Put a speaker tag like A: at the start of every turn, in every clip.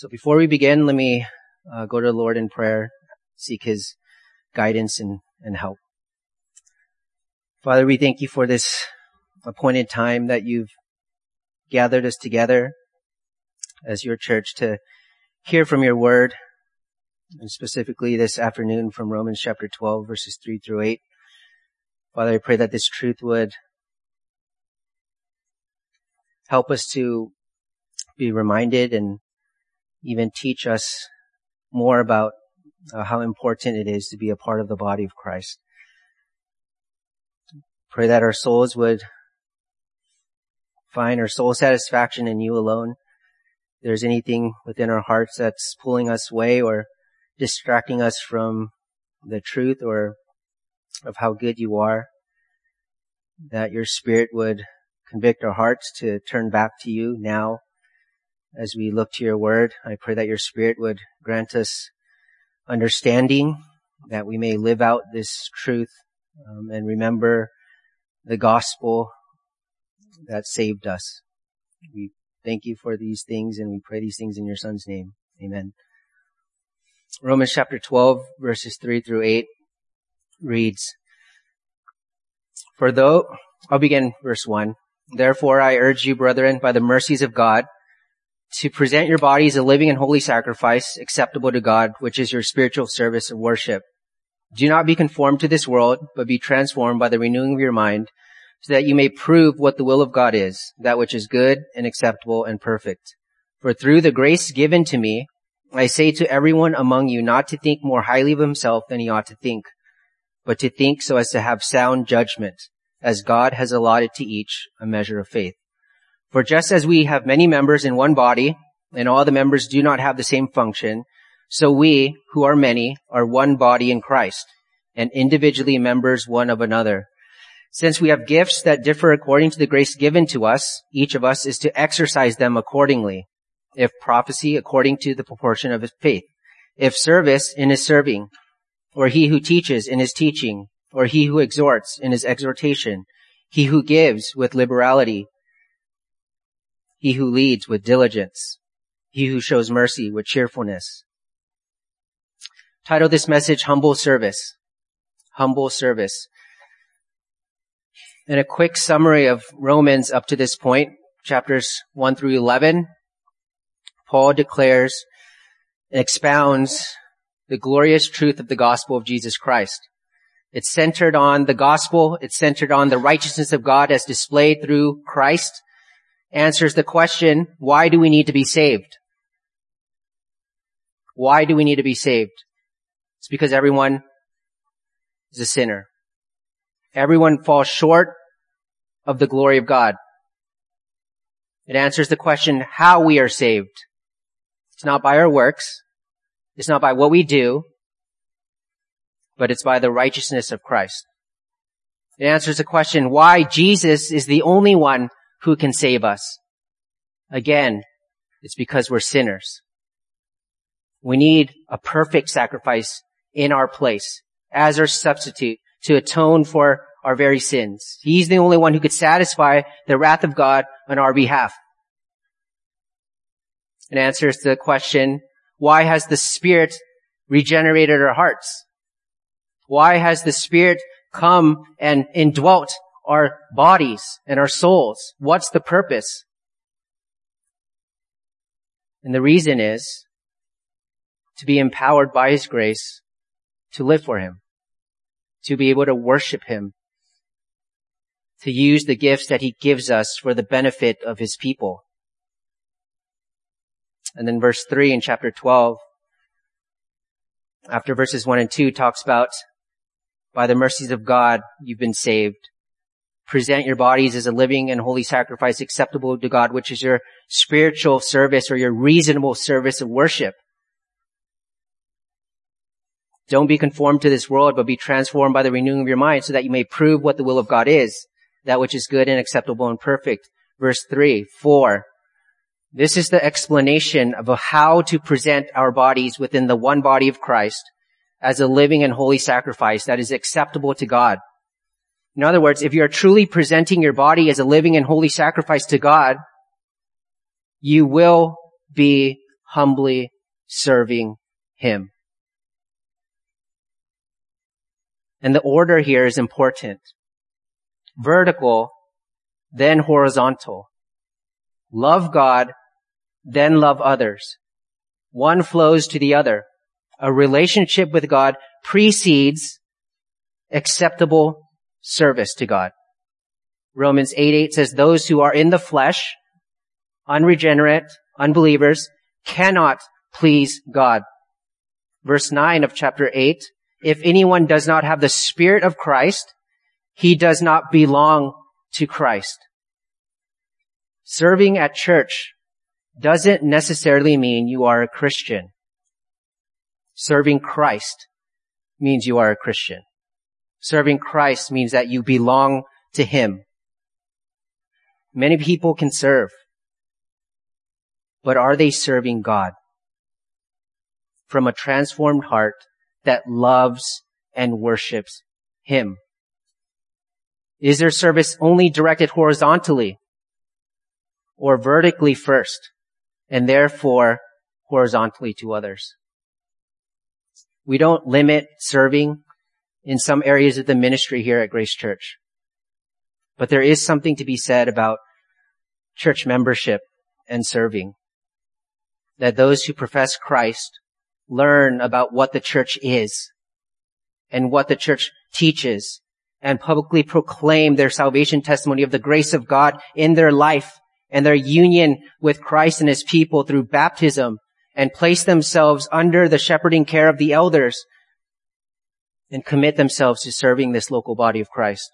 A: So before we begin, let me uh, go to the Lord in prayer, seek His guidance and, and help. Father, we thank you for this appointed time that you've gathered us together as your church to hear from your word, and specifically this afternoon from Romans chapter 12 verses 3 through 8. Father, I pray that this truth would help us to be reminded and even teach us more about uh, how important it is to be a part of the body of Christ. Pray that our souls would find our soul satisfaction in you alone. If there's anything within our hearts that's pulling us away or distracting us from the truth or of how good you are, that your spirit would convict our hearts to turn back to you now as we look to your word. I pray that your spirit would grant us understanding that we may live out this truth um, and remember the gospel that saved us. We thank you for these things and we pray these things in your son's name. Amen. Romans chapter 12 verses 3 through 8 reads, For though, I'll begin verse 1. Therefore I urge you brethren by the mercies of God to present your body as a living and holy sacrifice acceptable to God, which is your spiritual service of worship. Do not be conformed to this world, but be transformed by the renewing of your mind so that you may prove what the will of God is, that which is good and acceptable and perfect. For through the grace given to me, I say to everyone among you not to think more highly of himself than he ought to think, but to think so as to have sound judgment, as God has allotted to each a measure of faith. For just as we have many members in one body, and all the members do not have the same function, so we, who are many, are one body in Christ, and individually members one of another. Since we have gifts that differ according to the grace given to us, each of us is to exercise them accordingly. If prophecy, according to the proportion of his faith. If service, in his serving. Or he who teaches, in his teaching. Or he who exhorts, in his exhortation. He who gives, with liberality. He who leads, with diligence. He who shows mercy, with cheerfulness. Title this message, Humble Service. Humble Service. And a quick summary of Romans up to this point, chapters 1 through 11, Paul declares and expounds the glorious truth of the gospel of Jesus Christ. It's centered on the gospel. It's centered on the righteousness of God as displayed through Christ. Answers the question, why do we need to be saved? Why do we need to be saved? It's because everyone is a sinner. Everyone falls short of the glory of God. It answers the question how we are saved. It's not by our works. It's not by what we do, but it's by the righteousness of Christ. It answers the question why Jesus is the only one who can save us. Again, it's because we're sinners. We need a perfect sacrifice in our place as our substitute to atone for our very sins. He's the only one who could satisfy the wrath of God on our behalf. It answers the question, why has the Spirit regenerated our hearts? Why has the Spirit come and indwelt our bodies and our souls? What's the purpose? And the reason is to be empowered by His grace to live for Him, to be able to worship Him, to use the gifts that he gives us for the benefit of his people. And then verse 3 in chapter 12, after verses 1 and 2 talks about by the mercies of God you've been saved. Present your bodies as a living and holy sacrifice acceptable to God, which is your spiritual service or your reasonable service of worship. Don't be conformed to this world, but be transformed by the renewing of your mind so that you may prove what the will of God is that which is good and acceptable and perfect. Verse three, four. This is the explanation of how to present our bodies within the one body of Christ as a living and holy sacrifice that is acceptable to God. In other words, if you are truly presenting your body as a living and holy sacrifice to God, you will be humbly serving Him. And the order here is important. Vertical, then horizontal. Love God, then love others. One flows to the other. A relationship with God precedes acceptable service to God. Romans 8 8 says, those who are in the flesh, unregenerate, unbelievers, cannot please God. Verse 9 of chapter 8, if anyone does not have the Spirit of Christ, he does not belong to Christ. Serving at church doesn't necessarily mean you are a Christian. Serving Christ means you are a Christian. Serving Christ means that you belong to Him. Many people can serve, but are they serving God? From a transformed heart that loves and worships Him. Is their service only directed horizontally or vertically first and therefore horizontally to others? We don't limit serving in some areas of the ministry here at Grace Church. But there is something to be said about church membership and serving. That those who profess Christ learn about what the church is and what the church teaches and publicly proclaim their salvation testimony of the grace of God in their life and their union with Christ and his people through baptism and place themselves under the shepherding care of the elders and commit themselves to serving this local body of Christ.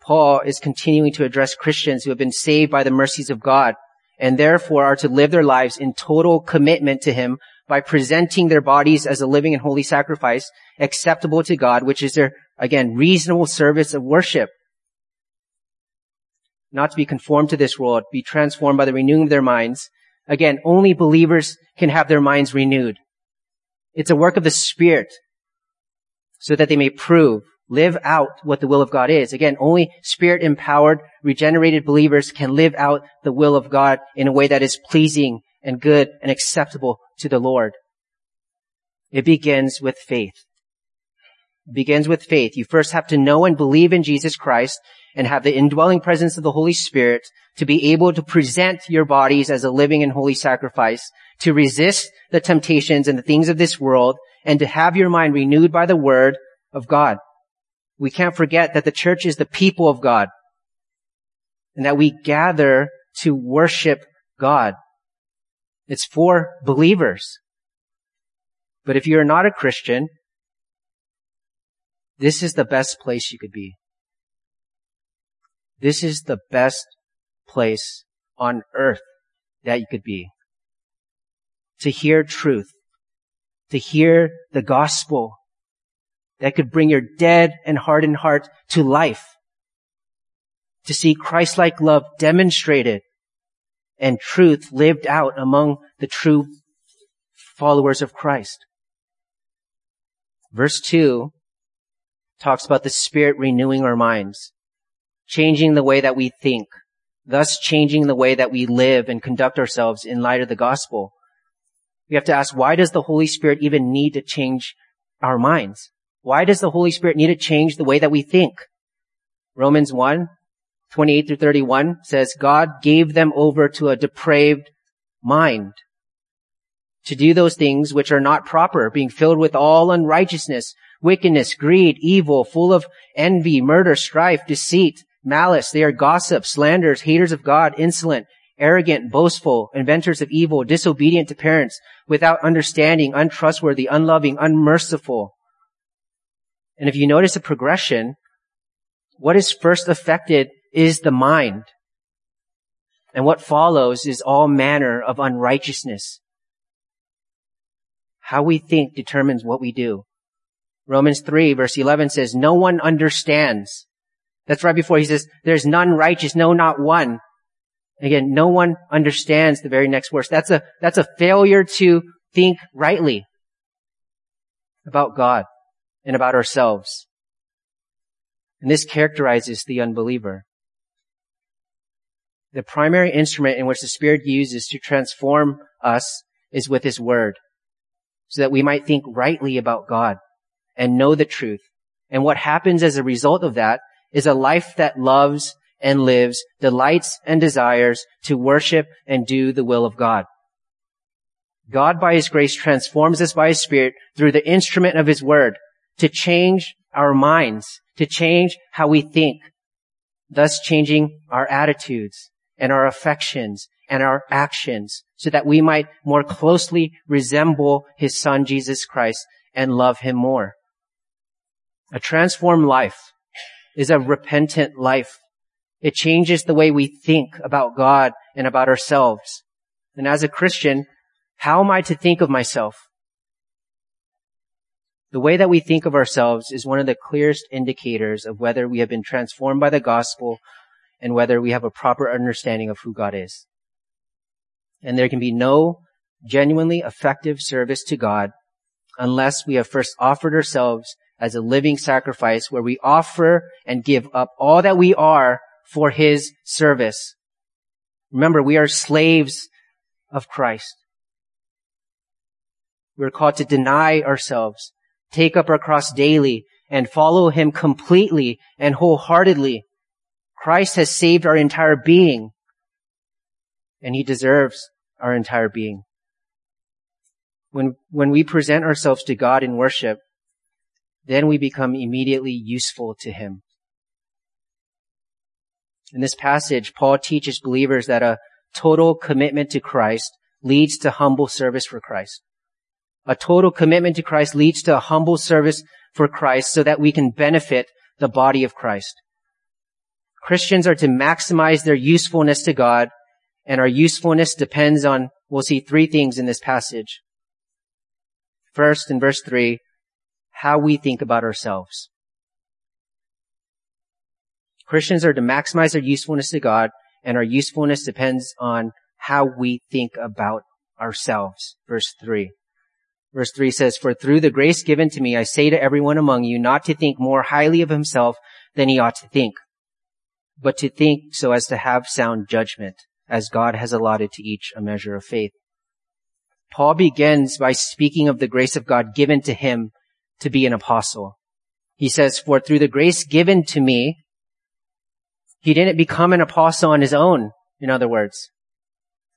A: Paul is continuing to address Christians who have been saved by the mercies of God and therefore are to live their lives in total commitment to Him by presenting their bodies as a living and holy sacrifice acceptable to God, which is their, again, reasonable service of worship. Not to be conformed to this world, be transformed by the renewing of their minds. Again, only believers can have their minds renewed. It's a work of the Spirit so that they may prove, live out what the will of God is. Again, only spirit empowered, regenerated believers can live out the will of God in a way that is pleasing and good and acceptable to the Lord. It begins with faith. It begins with faith. You first have to know and believe in Jesus Christ and have the indwelling presence of the Holy Spirit to be able to present your bodies as a living and holy sacrifice, to resist the temptations and the things of this world, and to have your mind renewed by the word of God. We can't forget that the church is the people of God and that we gather to worship God. It's for believers. But if you're not a Christian, this is the best place you could be. This is the best place on earth that you could be. To hear truth, to hear the gospel that could bring your dead and hardened heart to life. To see Christ-like love demonstrated and truth lived out among the true followers of Christ. Verse 2 talks about the Spirit renewing our minds, changing the way that we think, thus changing the way that we live and conduct ourselves in light of the gospel. We have to ask, why does the Holy Spirit even need to change our minds? Why does the Holy Spirit need to change the way that we think? Romans 1, 28 through 31 says, God gave them over to a depraved mind to do those things which are not proper, being filled with all unrighteousness, wickedness, greed, evil, full of envy, murder, strife, deceit, malice. They are gossips, slanders, haters of God, insolent, arrogant, boastful, inventors of evil, disobedient to parents, without understanding, untrustworthy, unloving, unmerciful. And if you notice a progression, what is first affected is the mind. And what follows is all manner of unrighteousness. How we think determines what we do. Romans 3 verse 11 says, no one understands. That's right before he says, there's none righteous, no, not one. Again, no one understands the very next verse. That's a, that's a failure to think rightly about God and about ourselves. And this characterizes the unbeliever. The primary instrument in which the Spirit uses to transform us is with his word so that we might think rightly about God and know the truth. And what happens as a result of that is a life that loves and lives, delights and desires to worship and do the will of God. God by His grace transforms us by His Spirit through the instrument of His Word to change our minds, to change how we think, thus changing our attitudes and our affections and our actions so that we might more closely resemble His Son Jesus Christ and love Him more. A transformed life is a repentant life. It changes the way we think about God and about ourselves. And as a Christian, how am I to think of myself? The way that we think of ourselves is one of the clearest indicators of whether we have been transformed by the gospel and whether we have a proper understanding of who God is. And there can be no genuinely effective service to God unless we have first offered ourselves as a living sacrifice where we offer and give up all that we are for His service. Remember, we are slaves of Christ. We're called to deny ourselves, take up our cross daily, and follow Him completely and wholeheartedly. Christ has saved our entire being, and He deserves our entire being. When, when we present ourselves to God in worship, then we become immediately useful to Him. In this passage, Paul teaches believers that a total commitment to Christ leads to humble service for Christ. A total commitment to Christ leads to a humble service for Christ so that we can benefit the body of Christ. Christians are to maximize their usefulness to God, and our usefulness depends on, we'll see three things in this passage. First, in verse three, how we think about ourselves. Christians are to maximize their usefulness to God, and our usefulness depends on how we think about ourselves. Verse 3. Verse 3 says, For through the grace given to me, I say to everyone among you not to think more highly of himself than he ought to think, but to think so as to have sound judgment, as God has allotted to each a measure of faith. Paul begins by speaking of the grace of God given to him to be an apostle. He says, For through the grace given to me, he didn't become an apostle on his own, in other words.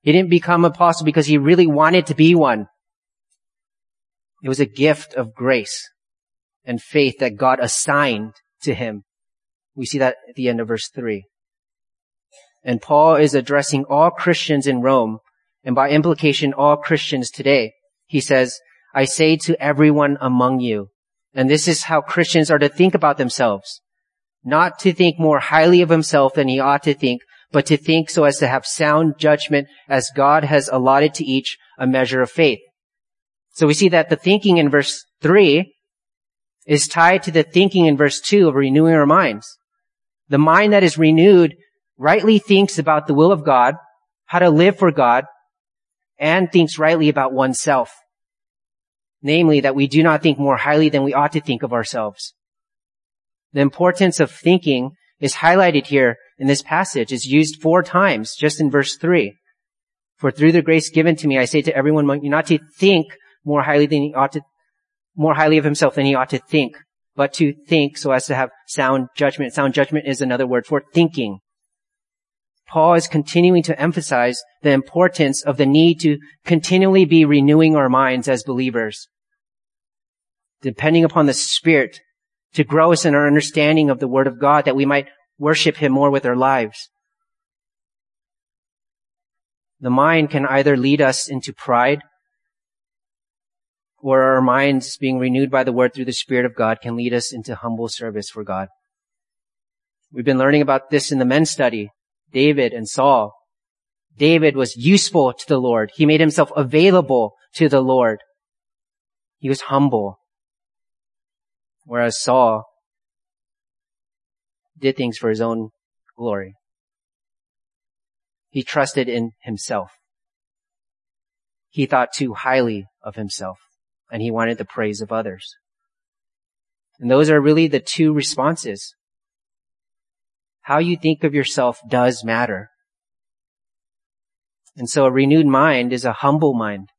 A: He didn't become apostle because he really wanted to be one. It was a gift of grace and faith that God assigned to him. We see that at the end of verse three. And Paul is addressing all Christians in Rome and by implication all Christians today. He says, I say to everyone among you, and this is how Christians are to think about themselves not to think more highly of himself than he ought to think, but to think so as to have sound judgment as God has allotted to each a measure of faith. So we see that the thinking in verse 3 is tied to the thinking in verse 2 of renewing our minds. The mind that is renewed rightly thinks about the will of God, how to live for God, and thinks rightly about oneself. Namely, that we do not think more highly than we ought to think of ourselves. The importance of thinking is highlighted here in this passage. It's used four times just in verse three. For through the grace given to me, I say to everyone not to think more highly than he ought to, more highly of himself than he ought to think, but to think so as to have sound judgment. Sound judgment is another word for thinking. Paul is continuing to emphasize the importance of the need to continually be renewing our minds as believers. Depending upon the Spirit to grow us in our understanding of the Word of God that we might worship Him more with our lives. The mind can either lead us into pride or our minds being renewed by the Word through the Spirit of God can lead us into humble service for God. We've been learning about this in the men's study, David and Saul. David was useful to the Lord. He made himself available to the Lord. He was humble. Whereas Saul did things for his own glory. He trusted in himself. He thought too highly of himself and he wanted the praise of others. And those are really the two responses. How you think of yourself does matter. And so a renewed mind is a humble mind.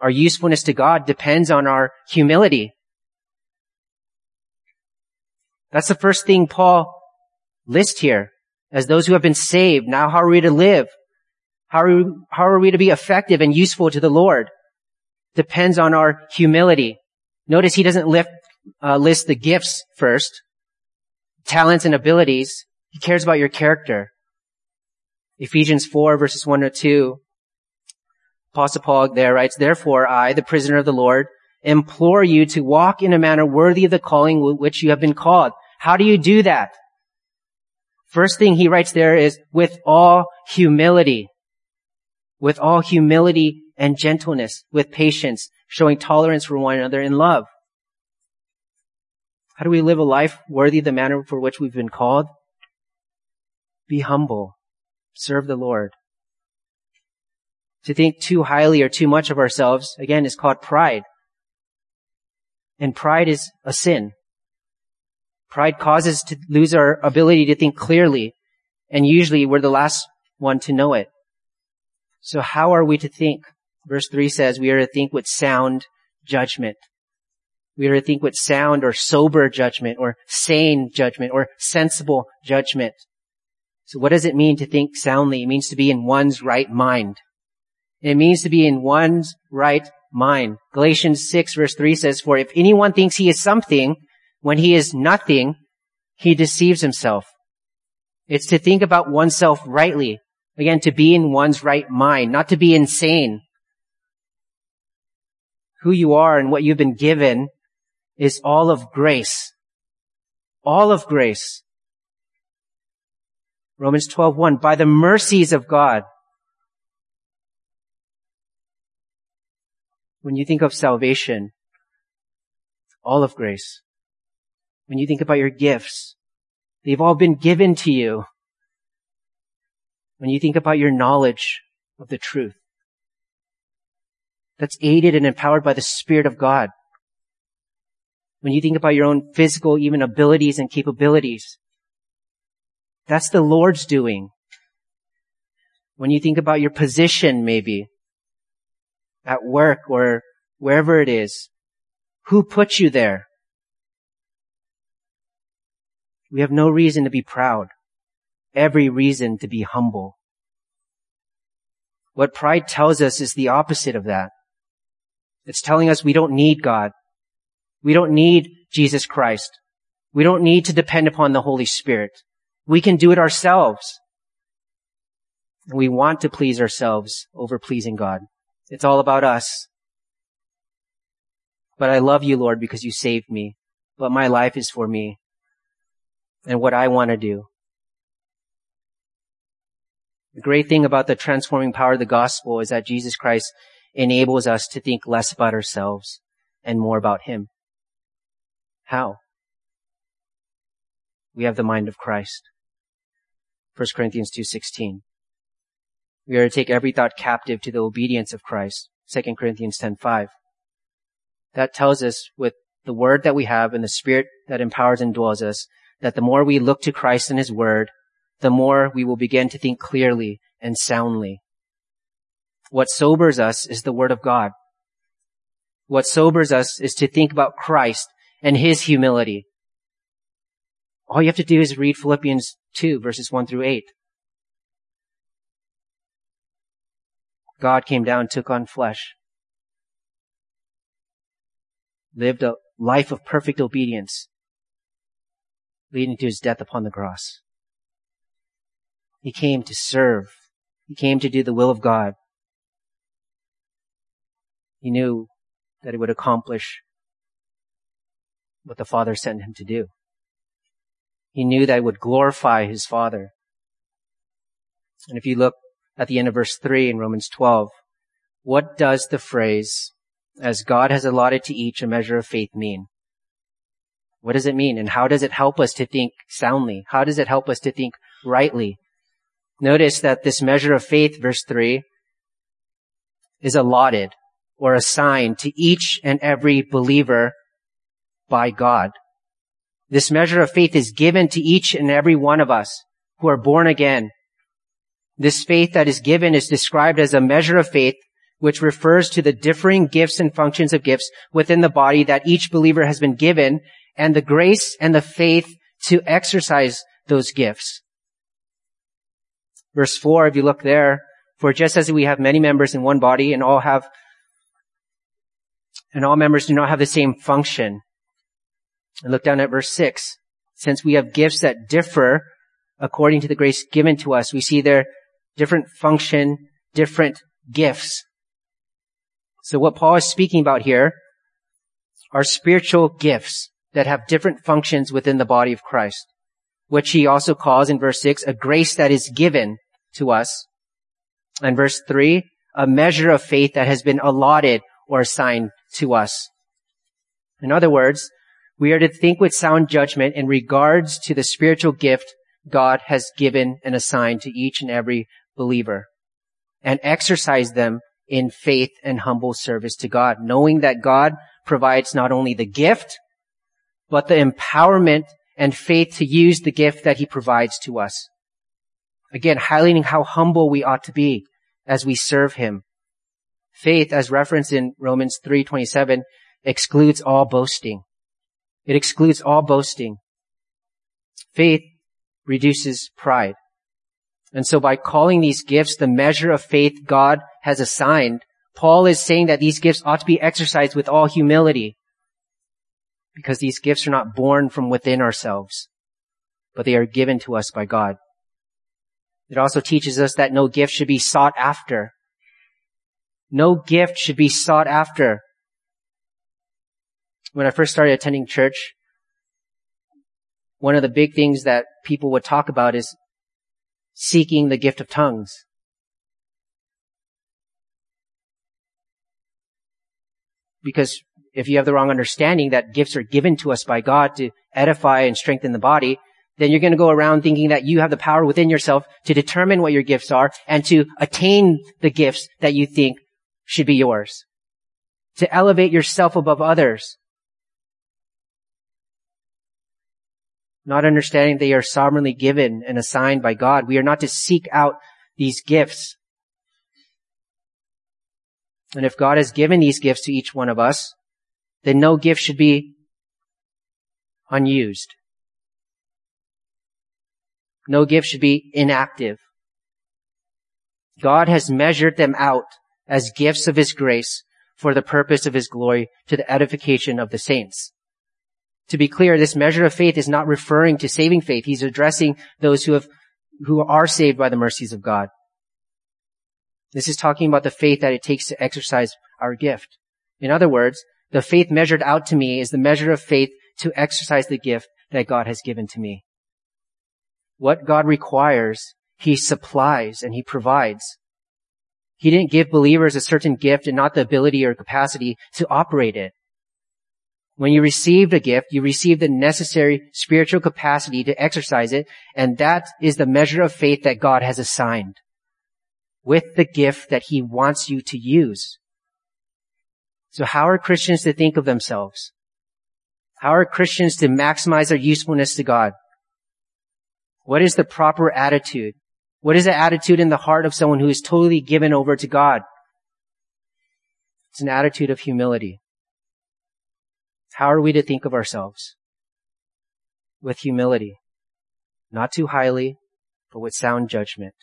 A: Our usefulness to God depends on our humility. That's the first thing Paul lists here. As those who have been saved, now how are we to live? How are we, how are we to be effective and useful to the Lord? Depends on our humility. Notice he doesn't lift, uh, list the gifts first, talents and abilities. He cares about your character. Ephesians 4 verses 1 to 2. Apostle Paul there writes, Therefore I, the prisoner of the Lord, implore you to walk in a manner worthy of the calling with which you have been called. How do you do that? First thing he writes there is with all humility. With all humility and gentleness, with patience, showing tolerance for one another in love. How do we live a life worthy of the manner for which we've been called? Be humble. Serve the Lord. To think too highly or too much of ourselves, again, is called pride. And pride is a sin. Pride causes to lose our ability to think clearly, and usually we're the last one to know it. So how are we to think? Verse 3 says we are to think with sound judgment. We are to think with sound or sober judgment or sane judgment or sensible judgment. So what does it mean to think soundly? It means to be in one's right mind. It means to be in one's right mind. Galatians 6 verse 3 says, For if anyone thinks he is something when he is nothing, he deceives himself. It's to think about oneself rightly. Again, to be in one's right mind, not to be insane. Who you are and what you've been given is all of grace. All of grace. Romans 12:1 by the mercies of God When you think of salvation, all of grace. When you think about your gifts, they've all been given to you. When you think about your knowledge of the truth, that's aided and empowered by the Spirit of God. When you think about your own physical, even abilities and capabilities, that's the Lord's doing. When you think about your position, maybe, at work or wherever it is. Who put you there? We have no reason to be proud. Every reason to be humble. What pride tells us is the opposite of that. It's telling us we don't need God. We don't need Jesus Christ. We don't need to depend upon the Holy Spirit. We can do it ourselves. We want to please ourselves over pleasing God. It's all about us. But I love you, Lord, because you saved me. But my life is for me and what I want to do. The great thing about the transforming power of the gospel is that Jesus Christ enables us to think less about ourselves and more about Him. How? We have the mind of Christ. 1 Corinthians 2.16. We are to take every thought captive to the obedience of Christ. 2 Corinthians 10:5. That tells us with the word that we have and the spirit that empowers and dwells us that the more we look to Christ and his word, the more we will begin to think clearly and soundly. What sobers us is the word of God. What sobers us is to think about Christ and his humility. All you have to do is read Philippians 2 verses 1 through 8. God came down, took on flesh, lived a life of perfect obedience, leading to his death upon the cross. He came to serve. He came to do the will of God. He knew that it would accomplish what the Father sent him to do. He knew that it would glorify his Father. And if you look at the end of verse 3 in Romans 12. What does the phrase, as God has allotted to each a measure of faith mean? What does it mean? And how does it help us to think soundly? How does it help us to think rightly? Notice that this measure of faith, verse 3, is allotted or assigned to each and every believer by God. This measure of faith is given to each and every one of us who are born again, This faith that is given is described as a measure of faith which refers to the differing gifts and functions of gifts within the body that each believer has been given and the grace and the faith to exercise those gifts. Verse four, if you look there, for just as we have many members in one body and all have, and all members do not have the same function. And look down at verse six. Since we have gifts that differ according to the grace given to us, we see their different function, different gifts. So what Paul is speaking about here are spiritual gifts that have different functions within the body of Christ, which he also calls in verse six, a grace that is given to us. And verse three, a measure of faith that has been allotted or assigned to us. In other words, we are to think with sound judgment in regards to the spiritual gift God has given and assigned to each and every believer and exercise them in faith and humble service to God, knowing that God provides not only the gift, but the empowerment and faith to use the gift that he provides to us. Again, highlighting how humble we ought to be as we serve him. Faith, as referenced in Romans 3.27, excludes all boasting. It excludes all boasting. Faith reduces pride. And so by calling these gifts the measure of faith God has assigned, Paul is saying that these gifts ought to be exercised with all humility because these gifts are not born from within ourselves, but they are given to us by God. It also teaches us that no gift should be sought after. No gift should be sought after. When I first started attending church, one of the big things that people would talk about is seeking the gift of tongues. Because if you have the wrong understanding that gifts are given to us by God to edify and strengthen the body, then you're going to go around thinking that you have the power within yourself to determine what your gifts are and to attain the gifts that you think should be yours. To elevate yourself above others. Not understanding they are sovereignly given and assigned by God. We are not to seek out these gifts. And if God has given these gifts to each one of us, then no gift should be unused. No gift should be inactive. God has measured them out as gifts of His grace for the purpose of His glory to the edification of the saints. To be clear, this measure of faith is not referring to saving faith. He's addressing those who have, who are saved by the mercies of God. This is talking about the faith that it takes to exercise our gift. In other words, the faith measured out to me is the measure of faith to exercise the gift that God has given to me. What God requires, He supplies and He provides. He didn't give believers a certain gift and not the ability or capacity to operate it. When you received a gift, you received the necessary spiritual capacity to exercise it, and that is the measure of faith that God has assigned with the gift that He wants you to use. So how are Christians to think of themselves? How are Christians to maximize their usefulness to God? What is the proper attitude? What is the attitude in the heart of someone who is totally given over to God? It's an attitude of humility. How are we to think of ourselves? With humility. Not too highly, but with sound judgment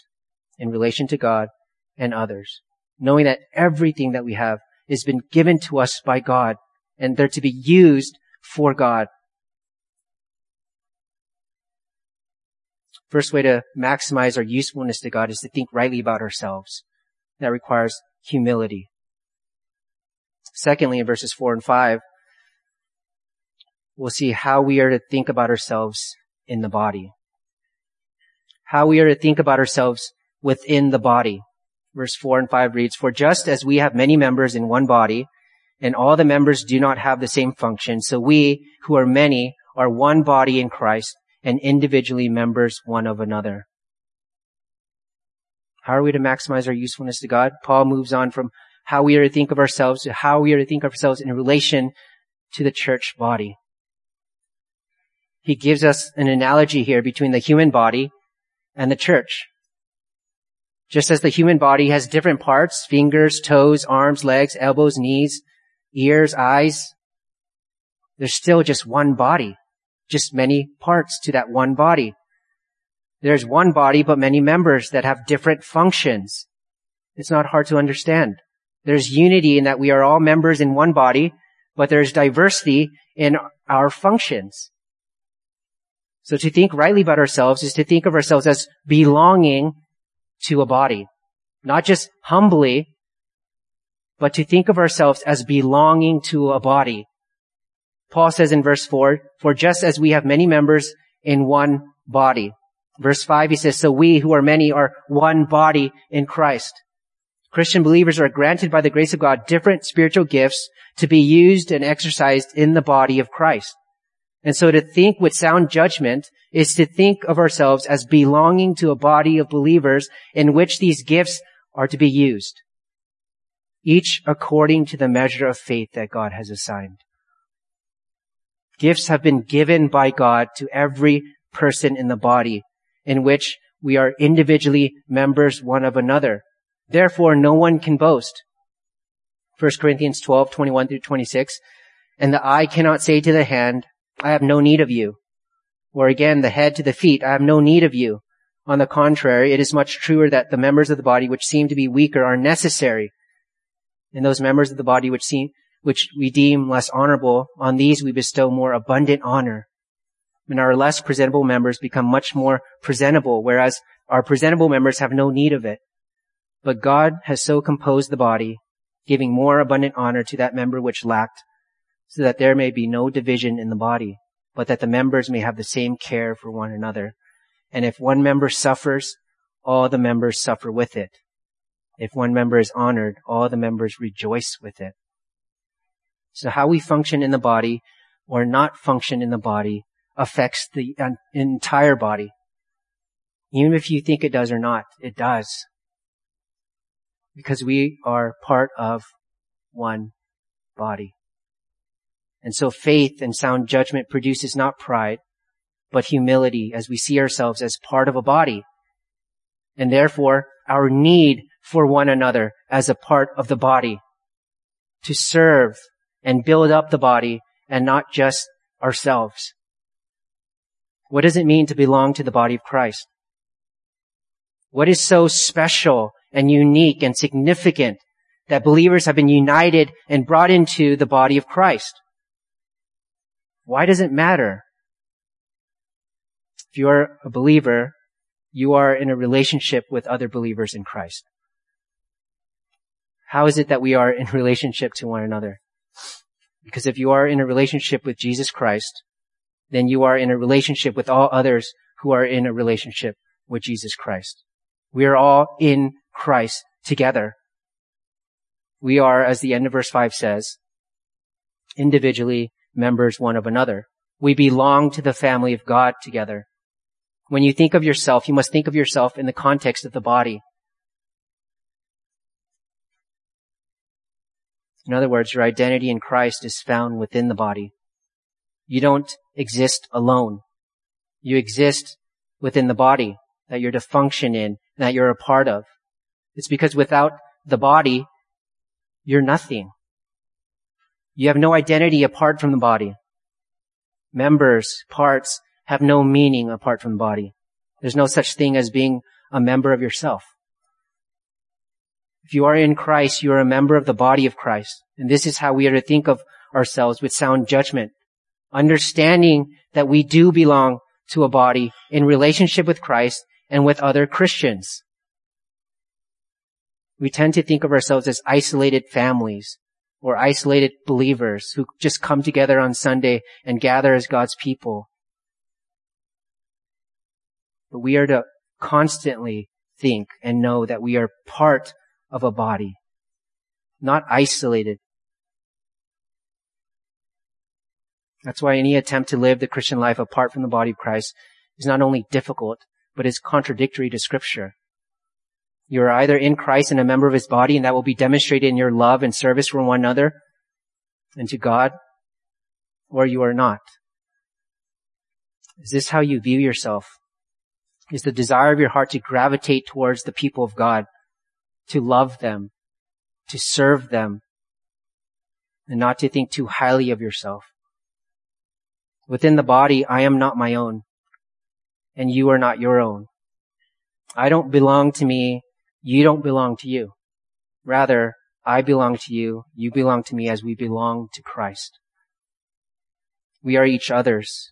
A: in relation to God and others. Knowing that everything that we have has been given to us by God and they're to be used for God. First way to maximize our usefulness to God is to think rightly about ourselves. That requires humility. Secondly, in verses four and five, we'll see how we are to think about ourselves in the body. How we are to think about ourselves within the body. Verse four and five reads, For just as we have many members in one body, and all the members do not have the same function, so we, who are many, are one body in Christ, and individually members one of another. How are we to maximize our usefulness to God? Paul moves on from how we are to think of ourselves to how we are to think of ourselves in relation to the church body. He gives us an analogy here between the human body and the church. Just as the human body has different parts, fingers, toes, arms, legs, elbows, knees, ears, eyes, there's still just one body, just many parts to that one body. There's one body, but many members that have different functions. It's not hard to understand. There's unity in that we are all members in one body, but there's diversity in our functions. So to think rightly about ourselves is to think of ourselves as belonging to a body. Not just humbly, but to think of ourselves as belonging to a body. Paul says in verse 4, for just as we have many members in one body. Verse 5, he says, so we who are many are one body in Christ. Christian believers are granted by the grace of God different spiritual gifts to be used and exercised in the body of Christ. And so to think with sound judgment is to think of ourselves as belonging to a body of believers in which these gifts are to be used. Each according to the measure of faith that God has assigned. Gifts have been given by God to every person in the body in which we are individually members one of another. Therefore, no one can boast. 1 Corinthians 12, 21 through 26. And the eye cannot say to the hand, I have no need of you. Or again, the head to the feet, I have no need of you. On the contrary, it is much truer that the members of the body which seem to be weaker are necessary. And those members of the body which seem, which we deem less honorable, on these we bestow more abundant honor. And our less presentable members become much more presentable, whereas our presentable members have no need of it. But God has so composed the body, giving more abundant honor to that member which lacked, so that there may be no division in the body, but that the members may have the same care for one another. And if one member suffers, all the members suffer with it. If one member is honored, all the members rejoice with it. So how we function in the body or not function in the body affects the uh, entire body. Even if you think it does or not, it does because we are part of one body. And so faith and sound judgment produces not pride, but humility as we see ourselves as part of a body. And therefore our need for one another as a part of the body to serve and build up the body and not just ourselves. What does it mean to belong to the body of Christ? What is so special and unique and significant that believers have been united and brought into the body of Christ. Why does it matter? If you're a believer, you are in a relationship with other believers in Christ. How is it that we are in relationship to one another? Because if you are in a relationship with Jesus Christ, then you are in a relationship with all others who are in a relationship with Jesus Christ. We are all in Christ together. We are, as the end of verse 5 says, individually members one of another. We belong to the family of God together. When you think of yourself, you must think of yourself in the context of the body. In other words, your identity in Christ is found within the body. You don't exist alone. You exist within the body that you're to function in, that you're a part of. It's because without the body, you're nothing. You have no identity apart from the body. Members, parts have no meaning apart from the body. There's no such thing as being a member of yourself. If you are in Christ, you are a member of the body of Christ. And this is how we are to think of ourselves with sound judgment. Understanding that we do belong to a body in relationship with Christ and with other Christians. We tend to think of ourselves as isolated families or isolated believers who just come together on Sunday and gather as God's people. But we are to constantly think and know that we are part of a body, not isolated. That's why any attempt to live the Christian life apart from the body of Christ is not only difficult, but is contradictory to scripture. You are either in Christ and a member of his body, and that will be demonstrated in your love and service for one another and to God, or you are not. Is this how you view yourself? is the desire of your heart to gravitate towards the people of God, to love them, to serve them, and not to think too highly of yourself. Within the body, I am not my own, and you are not your own. I don't belong to me, you don't belong to you. Rather, I belong to you, you belong to me as we belong to Christ. We are each other's.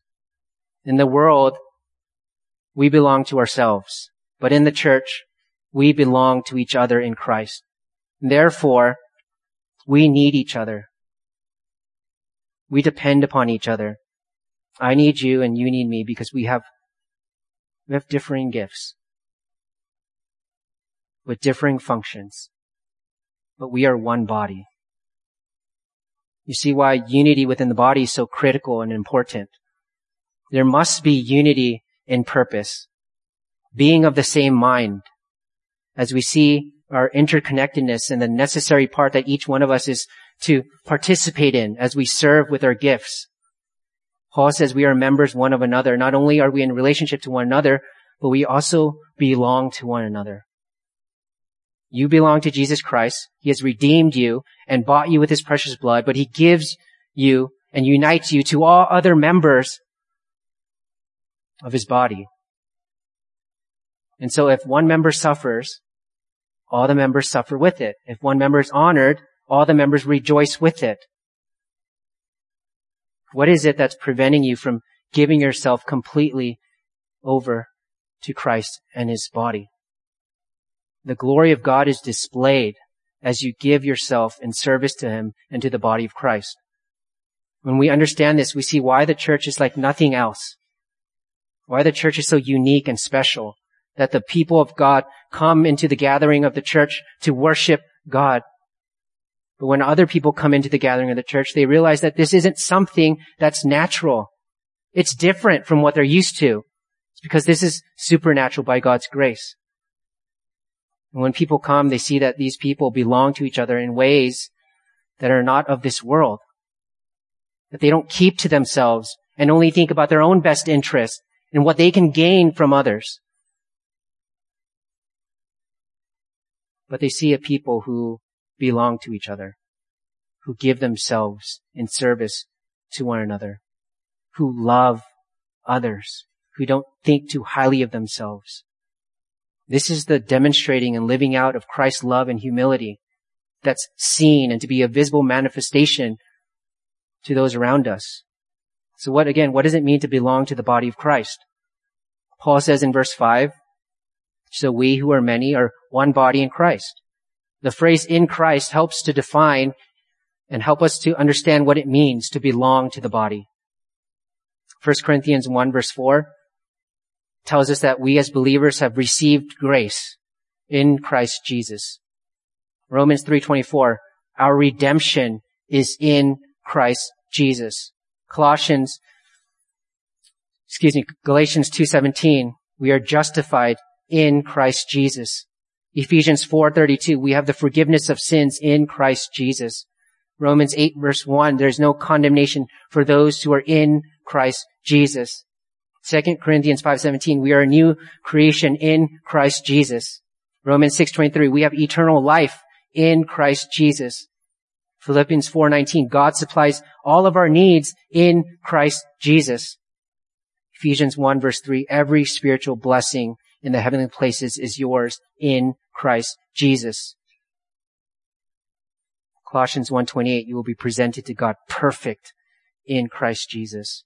A: In the world, we belong to ourselves, but in the church, we belong to each other in Christ. Therefore, we need each other. We depend upon each other. I need you and you need me because we have, we have differing gifts with differing functions, but we are one body. You see why unity within the body is so critical and important. There must be unity in purpose, being of the same mind. As we see our interconnectedness and the necessary part that each one of us is to participate in as we serve with our gifts. Paul says we are members one of another. Not only are we in relationship to one another, but we also belong to one another. You belong to Jesus Christ. He has redeemed you and bought you with his precious blood, but he gives you and unites you to all other members of his body. And so if one member suffers, all the members suffer with it. If one member is honored, all the members rejoice with it. What is it that's preventing you from giving yourself completely over to Christ and his body? The glory of God is displayed as you give yourself in service to Him and to the body of Christ. When we understand this, we see why the church is like nothing else. Why the church is so unique and special. That the people of God come into the gathering of the church to worship God. But when other people come into the gathering of the church, they realize that this isn't something that's natural. It's different from what they're used to. It's because this is supernatural by God's grace. And when people come, they see that these people belong to each other in ways that are not of this world. That they don't keep to themselves and only think about their own best interest and what they can gain from others. But they see a people who belong to each other, who give themselves in service to one another, who love others, who don't think too highly of themselves. This is the demonstrating and living out of Christ's love and humility that's seen and to be a visible manifestation to those around us. So what, again, what does it mean to belong to the body of Christ? Paul says in verse 5, so we who are many are one body in Christ. The phrase in Christ helps to define and help us to understand what it means to belong to the body. 1 Corinthians 1 verse 4, tells us that we as believers have received grace in Christ Jesus. Romans 3:24, our redemption is in Christ Jesus. Colossians excuse me, Galatians 2:17, we are justified in Christ Jesus. Ephesians 4:32, we have the forgiveness of sins in Christ Jesus. Romans 8 verse 1, there's no condemnation for those who are in Christ Jesus. 2 Corinthians 5:17, we are a new creation in Christ Jesus. Romans 6:23, we have eternal life in Christ Jesus. Philippians 4:19, God supplies all of our needs in Christ Jesus. Ephesians 1 verse 3, every spiritual blessing in the heavenly places is yours in Christ Jesus. Colossians 1:28, you will be presented to God perfect in Christ Jesus.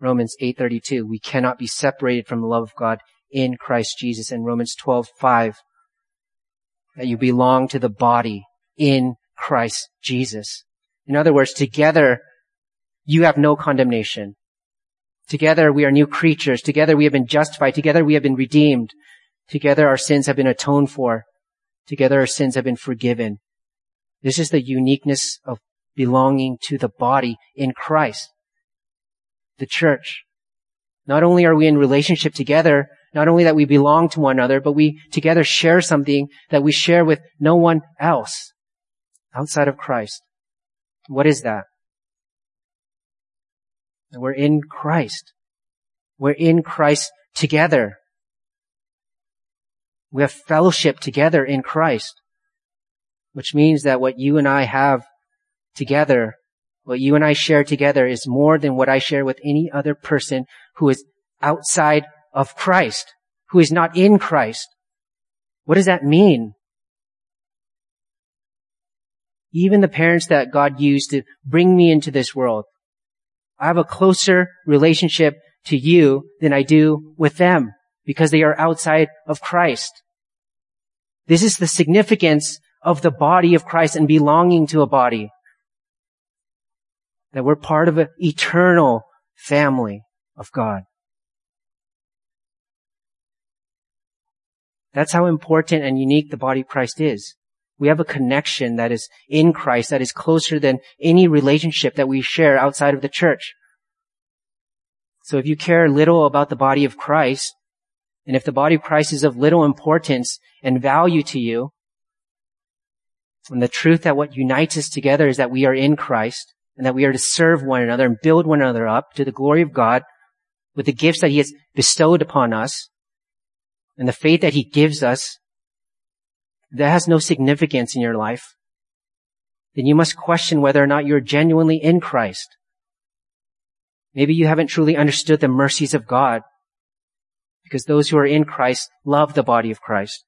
A: Romans 8:32, we cannot be separated from the love of God in Christ Jesus. And Romans 12:5, that you belong to the body in Christ Jesus. In other words, together you have no condemnation. Together we are new creatures. Together we have been justified. Together we have been redeemed. Together our sins have been atoned for. Together our sins have been forgiven. This is the uniqueness of belonging to the body in Christ the church. Not only are we in relationship together, not only that we belong to one another, but we together share something that we share with no one else outside of Christ. What is that? We're in Christ. We're in Christ together. We have fellowship together in Christ, which means that what you and I have together, what you and I share together is more than what I share with any other person who is outside of Christ, who is not in Christ. What does that mean? Even the parents that God used to bring me into this world, I have a closer relationship to you than I do with them because they are outside of Christ. This is the significance of the body of Christ and belonging to a body. That we're part of an eternal family of God. That's how important and unique the body of Christ is. We have a connection that is in Christ that is closer than any relationship that we share outside of the church. So if you care little about the body of Christ, and if the body of Christ is of little importance and value to you, and the truth that what unites us together is that we are in Christ, and that we are to serve one another and build one another up to the glory of God with the gifts that He has bestowed upon us, and the faith that He gives us, that has no significance in your life, then you must question whether or not you're genuinely in Christ. Maybe you haven't truly understood the mercies of God because those who are in Christ love the body of Christ,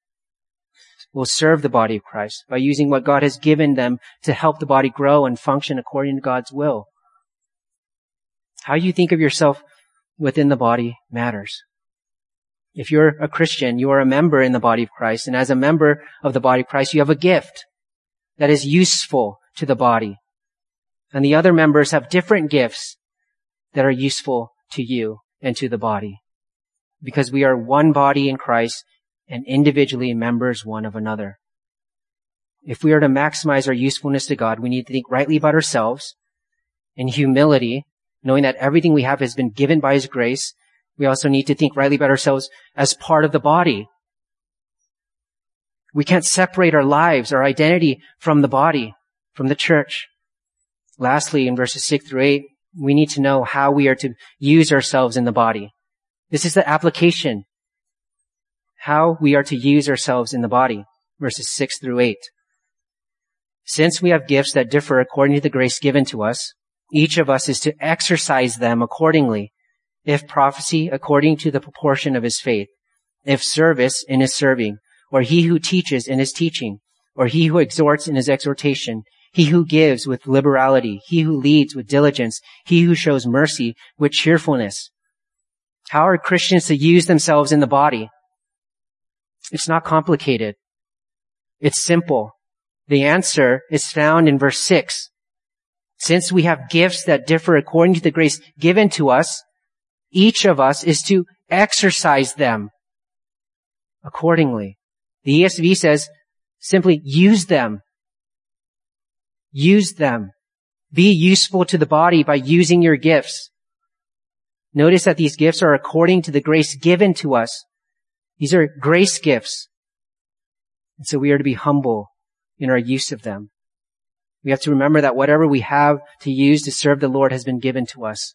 A: will serve the body of Christ by using what God has given them to help the body grow and function according to God's will. How you think of yourself within the body matters. If you're a Christian, you are a member in the body of Christ, and as a member of the body of Christ, you have a gift that is useful to the body. And the other members have different gifts that are useful to you and to the body. Because we are one body in Christ and individually members one of another. If we are to maximize our usefulness to God, we need to think rightly about ourselves in humility, knowing that everything we have has been given by His grace we also need to think rightly about ourselves as part of the body. We can't separate our lives, our identity from the body, from the church. Lastly, in verses 6 through 8, we need to know how we are to use ourselves in the body. This is the application. How we are to use ourselves in the body. Verses 6 through 8. Since we have gifts that differ according to the grace given to us, each of us is to exercise them accordingly if prophecy according to the proportion of his faith, if service in his serving, or he who teaches in his teaching, or he who exhorts in his exhortation, he who gives with liberality, he who leads with diligence, he who shows mercy with cheerfulness. How are Christians to use themselves in the body? It's not complicated. It's simple. The answer is found in verse 6. Since we have gifts that differ according to the grace given to us, each of us is to exercise them accordingly. The ESV says simply use them. Use them. Be useful to the body by using your gifts. Notice that these gifts are according to the grace given to us. These are grace gifts. And so we are to be humble in our use of them. We have to remember that whatever we have to use to serve the Lord has been given to us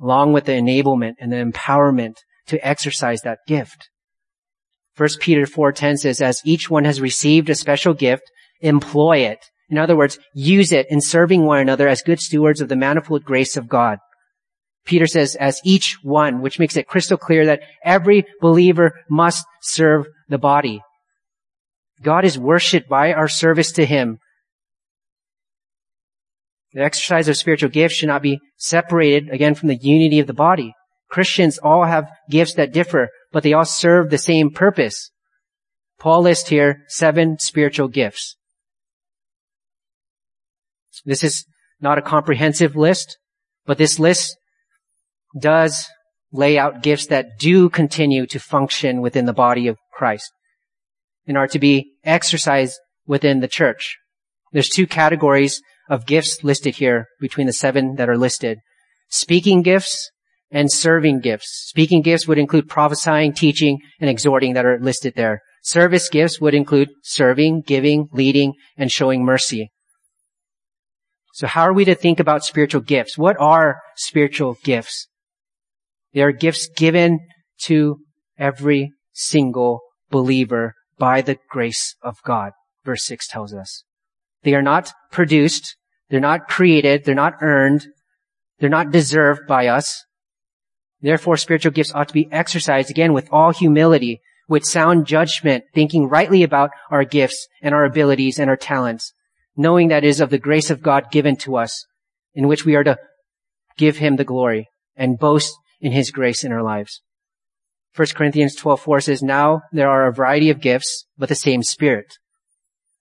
A: along with the enablement and the empowerment to exercise that gift. 1 Peter 4:10 says, as each one has received a special gift, employ it. In other words, use it in serving one another as good stewards of the manifold grace of God. Peter says, as each one, which makes it crystal clear that every believer must serve the body. God is worshipped by our service to Him the exercise of spiritual gifts should not be separated again from the unity of the body. Christians all have gifts that differ, but they all serve the same purpose. Paul lists here seven spiritual gifts. This is not a comprehensive list, but this list does lay out gifts that do continue to function within the body of Christ and are to be exercised within the church. There's two categories of gifts listed here between the seven that are listed. Speaking gifts and serving gifts. Speaking gifts would include prophesying, teaching, and exhorting that are listed there. Service gifts would include serving, giving, leading, and showing mercy. So how are we to think about spiritual gifts? What are spiritual gifts? They are gifts given to every
B: single believer by the grace of God. Verse 6 tells us. They are not produced. They're not created. They're not earned. They're not deserved by us. Therefore, spiritual gifts ought to be exercised again with all humility, with sound judgment, thinking rightly about our gifts and our abilities and our talents, knowing that it is of the grace of God given to us, in which we are to give him the glory and boast in his grace in our lives. 1 Corinthians 12:4 says, "Now there are a variety of gifts, but the same Spirit.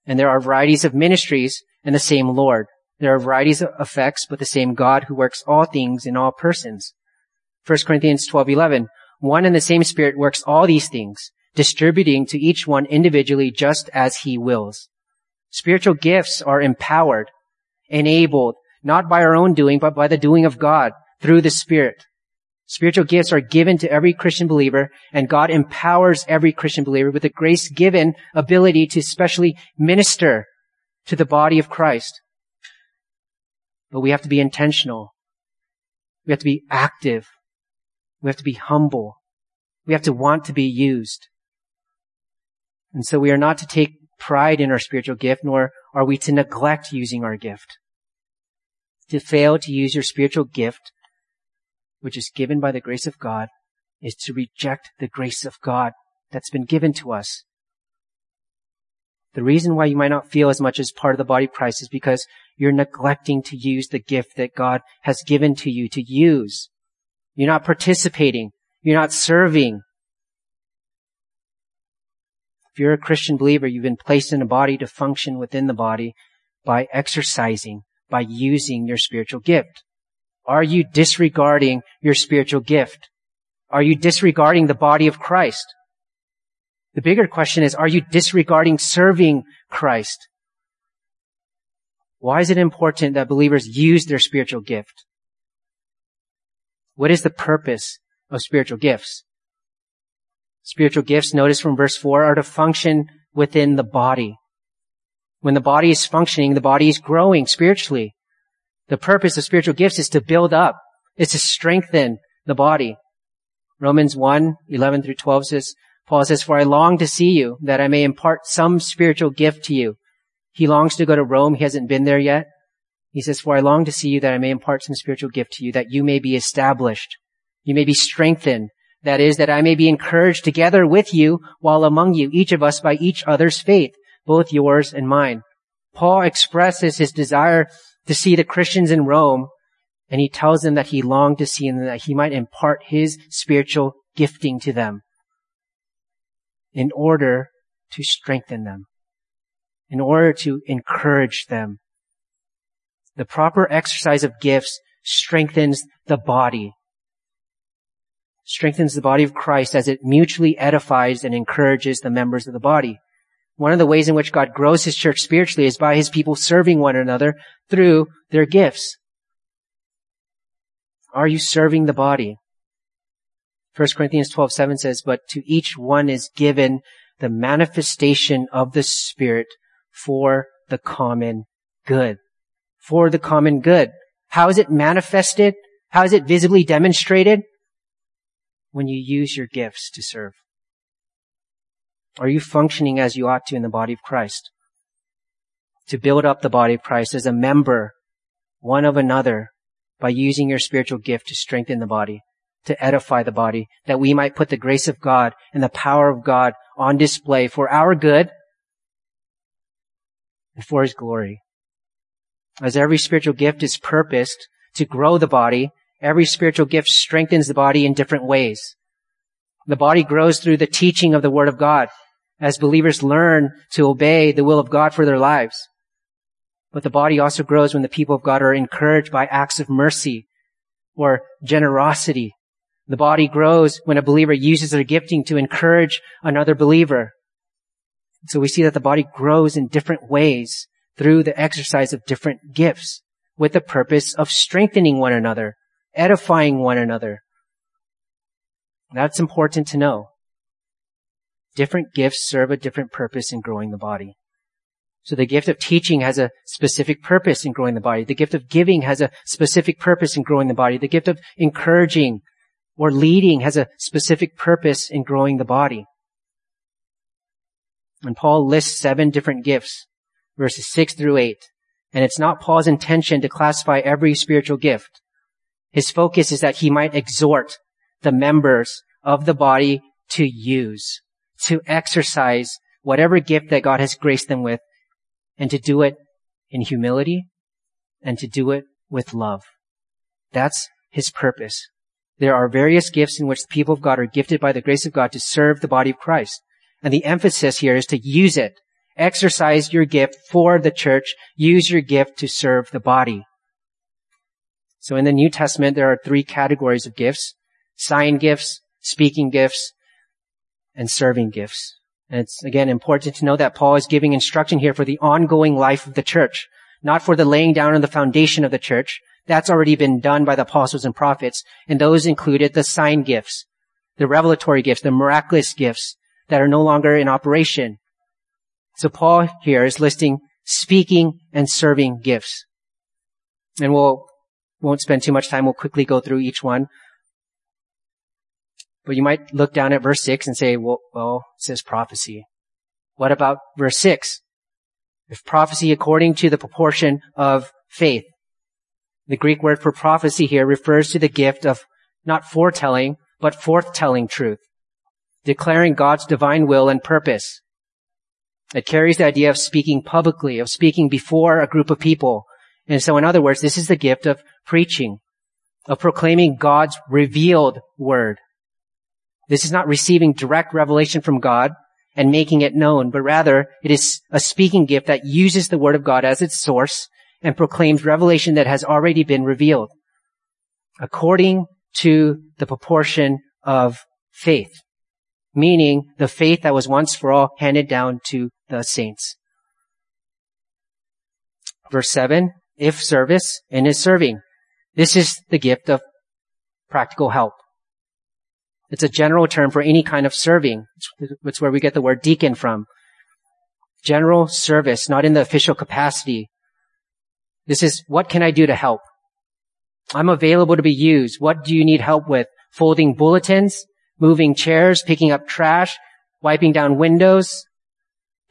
B: And there are varieties of ministries and the same Lord. There are varieties of effects, but the same God who works all things in all persons." 1 Corinthians 12:11, "One and the same Spirit works all these things, distributing to each one individually just as he wills." Spiritual gifts are empowered, enabled, not by our own doing, but by the doing of God through the Spirit. Spiritual gifts are given to every Christian believer, and God empowers every Christian believer with a grace given ability to especially minister to the body of Christ. But we have to be intentional. We have to be active. We have to be humble. We have to want to be used. And so we are not to take pride in our spiritual gift, nor are we to neglect using our gift. To fail to use your spiritual gift which is given by the grace of God, is to reject the grace of God that's been given to us. The reason why you might not feel as much as part of the body of Christ is because you're neglecting to use the gift that God has given to you to use. You're not participating. You're not serving. If you're a Christian believer, you've been placed in a body to function within the body by exercising, by using your spiritual gift. Are you disregarding your spiritual gift? Are you disregarding the body of Christ? The bigger question is, are you disregarding serving Christ? Why is it important that believers use their spiritual gift? What is the purpose of spiritual gifts? Spiritual gifts, notice from verse 4, are to function within the body. When the body is functioning, the body is growing spiritually. The purpose of spiritual gifts is to build up, is to strengthen the body. Romans 1, 11 through 12 says, Paul says, For I long to see you, that I may impart some spiritual gift to you. He longs to go to Rome. He hasn't been there yet. He says, For I long to see you, that I may impart some spiritual gift to you, that you may be established. You may be strengthened. That is, that I may be encouraged together with you while among you, each of us by each other's faith, both yours and mine. Paul expresses his desire to see the Christians in Rome, and he tells them that he longed to see them, that he might impart his spiritual gifting to them in order to strengthen them, in order to encourage them. The proper exercise of gifts strengthens the body, strengthens the body of Christ as it mutually edifies and encourages the members of the body. One of the ways in which God grows his church spiritually is by his people serving one another through their gifts. Are you serving the body? 1 Corinthians 12, 7 says, But to each one is given the manifestation of the Spirit for the common good. For the common good. How is it manifested? How is it visibly demonstrated? When you use your gifts to serve. Are you functioning as you ought to in the body of Christ? To build up the body of Christ as a member, one of another, by using your spiritual gift to strengthen the body, to edify the body, that we might put the grace of God and the power of God on display for our good and for His glory. As every spiritual gift is purposed to grow the body, every spiritual gift strengthens the body in different ways. The body grows through the teaching of the Word of God as believers learn to obey the will of God for their lives. But the body also grows when the people of God are encouraged by acts of mercy or generosity. The body grows when a believer uses their gifting to encourage another believer. So we see that the body grows in different ways through the exercise of different gifts with the purpose of strengthening one another, edifying one another. That's important to know. Different gifts serve a different purpose in growing the body. So the gift of teaching has a specific purpose in growing the body. The gift of giving has a specific purpose in growing the body. The gift of encouraging or leading has a specific purpose in growing the body. And Paul lists seven different gifts, verses six through eight. And it's not Paul's intention to classify every spiritual gift. His focus is that he might exhort the members of the body to use, to exercise whatever gift that God has graced them with, and to do it in humility and to do it with love. That's his purpose. There are various gifts in which the people of God are gifted by the grace of God to serve the body of Christ. And the emphasis here is to use it. Exercise your gift for the church. Use your gift to serve the body. So in the New Testament, there are three categories of gifts. Sign gifts, speaking gifts, and serving gifts. And it's again important to know that Paul is giving instruction here for the ongoing life of the church, not for the laying down of the foundation of the church. That's already been done by the apostles and prophets, and those included the sign gifts, the revelatory gifts, the miraculous gifts that are no longer in operation. So Paul here is listing speaking and serving gifts. And we'll, won't spend too much time. We'll quickly go through each one. But you might look down at verse 6 and say, well, well, it says prophecy. What about verse 6? If prophecy according to the proportion of faith. The Greek word for prophecy here refers to the gift of not foretelling, but forthtelling truth. Declaring God's divine will and purpose. It carries the idea of speaking publicly, of speaking before a group of people. And so in other words, this is the gift of preaching, of proclaiming God's revealed word. This is not receiving direct revelation from God and making it known, but rather it is a speaking gift that uses the word of God as its source and proclaims revelation that has already been revealed according to the proportion of faith, meaning the faith that was once for all handed down to the saints. Verse seven, if service and is serving. This is the gift of practical help. It's a general term for any kind of serving. It's where we get the word deacon from. General service, not in the official capacity. This is, what can I do to help? I'm available to be used. What do you need help with? Folding bulletins, moving chairs, picking up trash, wiping down windows,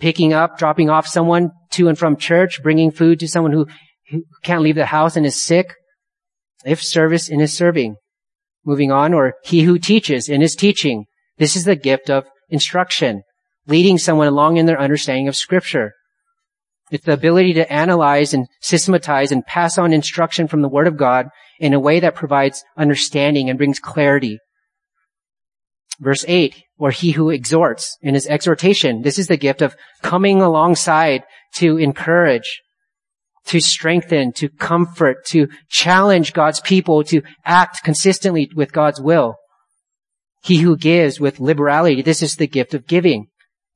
B: picking up, dropping off someone to and from church, bringing food to someone who, who can't leave the house and is sick. If service in his serving. Moving on, or he who teaches in his teaching. This is the gift of instruction, leading someone along in their understanding of scripture. It's the ability to analyze and systematize and pass on instruction from the Word of God in a way that provides understanding and brings clarity. Verse 8, or he who exhorts in his exhortation. This is the gift of coming alongside to encourage, to strengthen, to comfort, to challenge God's people to act consistently with God's will. He who gives with liberality, this is the gift of giving.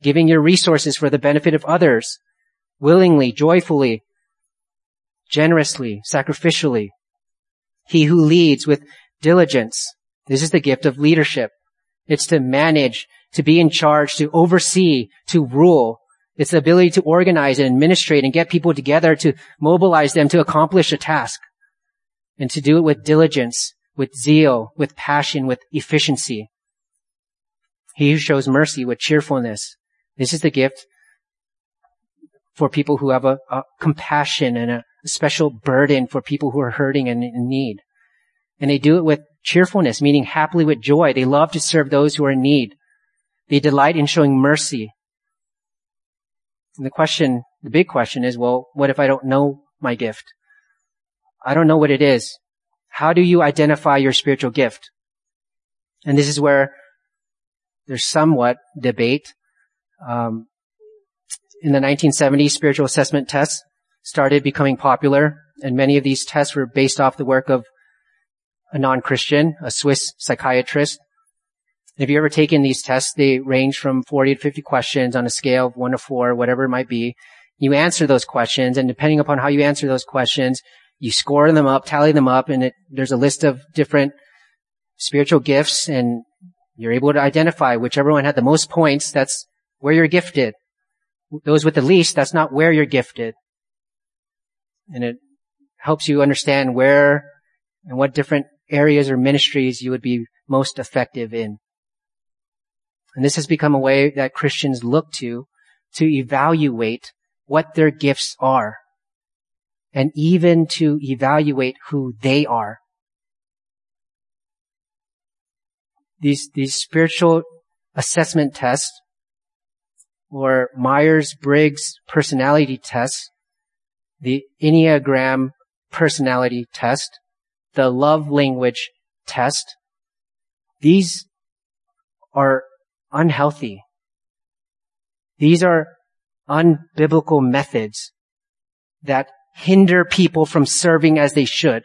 B: Giving your resources for the benefit of others. Willingly, joyfully, generously, sacrificially. He who leads with diligence. This is the gift of leadership. It's to manage, to be in charge, to oversee, to rule, it's the ability to organize and administrate and get people together to mobilize them to accomplish a task and to do it with diligence, with zeal, with passion, with efficiency. He who shows mercy with cheerfulness. This is the gift for people who have a, a compassion and a, special burden for people who are hurting and in need. And they do it with cheerfulness, meaning happily with joy. They love to serve those who are in need. They delight in showing mercy and the question, the big question is, well, what if I don't know my gift? I don't know what it is. How do you identify your spiritual gift? And this is where there's somewhat debate. Um, in the 1970s, spiritual assessment tests started becoming popular, and many of these tests were based off the work of a non-Christian, a Swiss psychiatrist if you ever taken these tests, they range from 40 to 50 questions on a scale of one to four, whatever it might be. You answer those questions and depending upon how you answer those questions, you score them up, tally them up, and it, there's a list of different spiritual gifts and you're able to identify whichever one had the most points, that's where you're gifted. Those with the least, that's not where you're gifted. And it helps you understand where and what different areas or ministries you would be most effective in. And this has become a way that Christians look to to evaluate what their gifts are and even to evaluate who they are. These, these spiritual assessment tests or Myers-Briggs personality tests, the Enneagram personality test, the love language test, these are unhealthy. These are unbiblical methods that hinder people from serving as they should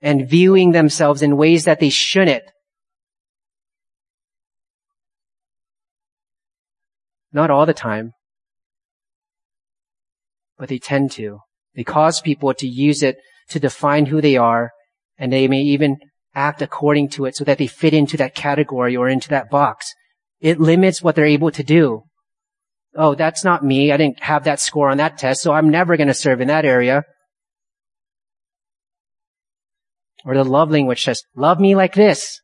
B: and viewing themselves in ways that they shouldn't. Not all the time, but they tend to. They cause people to use it to define who they are, and they may even act according to it so that they fit into that category or into that box. It limits what they're able to do oh, that's not me. I didn't have that score on that test, so I'm never going to serve in that area. Or the love language says, love me like this.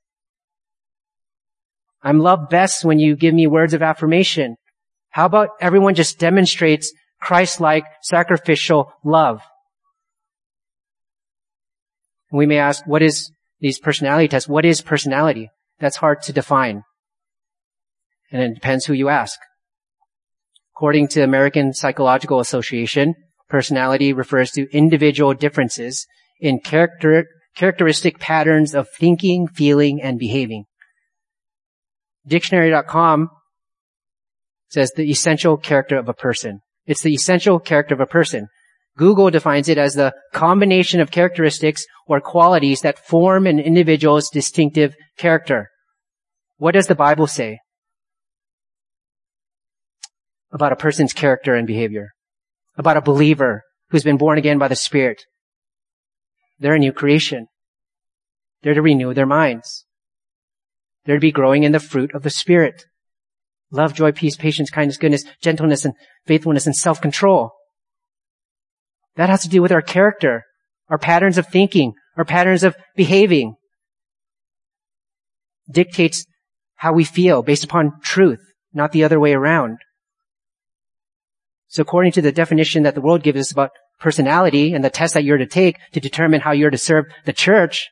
B: I'm loved best when you give me words of affirmation. How about everyone just demonstrates Christ-like sacrificial love? We may ask, what is these personality tests? What is personality? That's hard to define. And it depends who you ask. According to American Psychological Association, personality refers to individual differences in character, characteristic patterns of thinking, feeling, and behaving. Dictionary.com says the essential character of a person. It's the essential character of a person. Google defines it as the combination of characteristics or qualities that form an individual's distinctive character. What does the Bible say? About a person's character and behavior, about a believer who's been born again by the Spirit. They're a new creation. They're to renew their minds. They're to be growing in the fruit of the Spirit. Love, joy, peace, patience, kindness, goodness, gentleness, and faithfulness, and self-control. That has to do with our character, our patterns of thinking, our patterns of behaving. Dictates how we feel based upon truth, not the other way around. So according to the definition that the world gives us about personality and the test that you're to take to determine how you're to serve the church,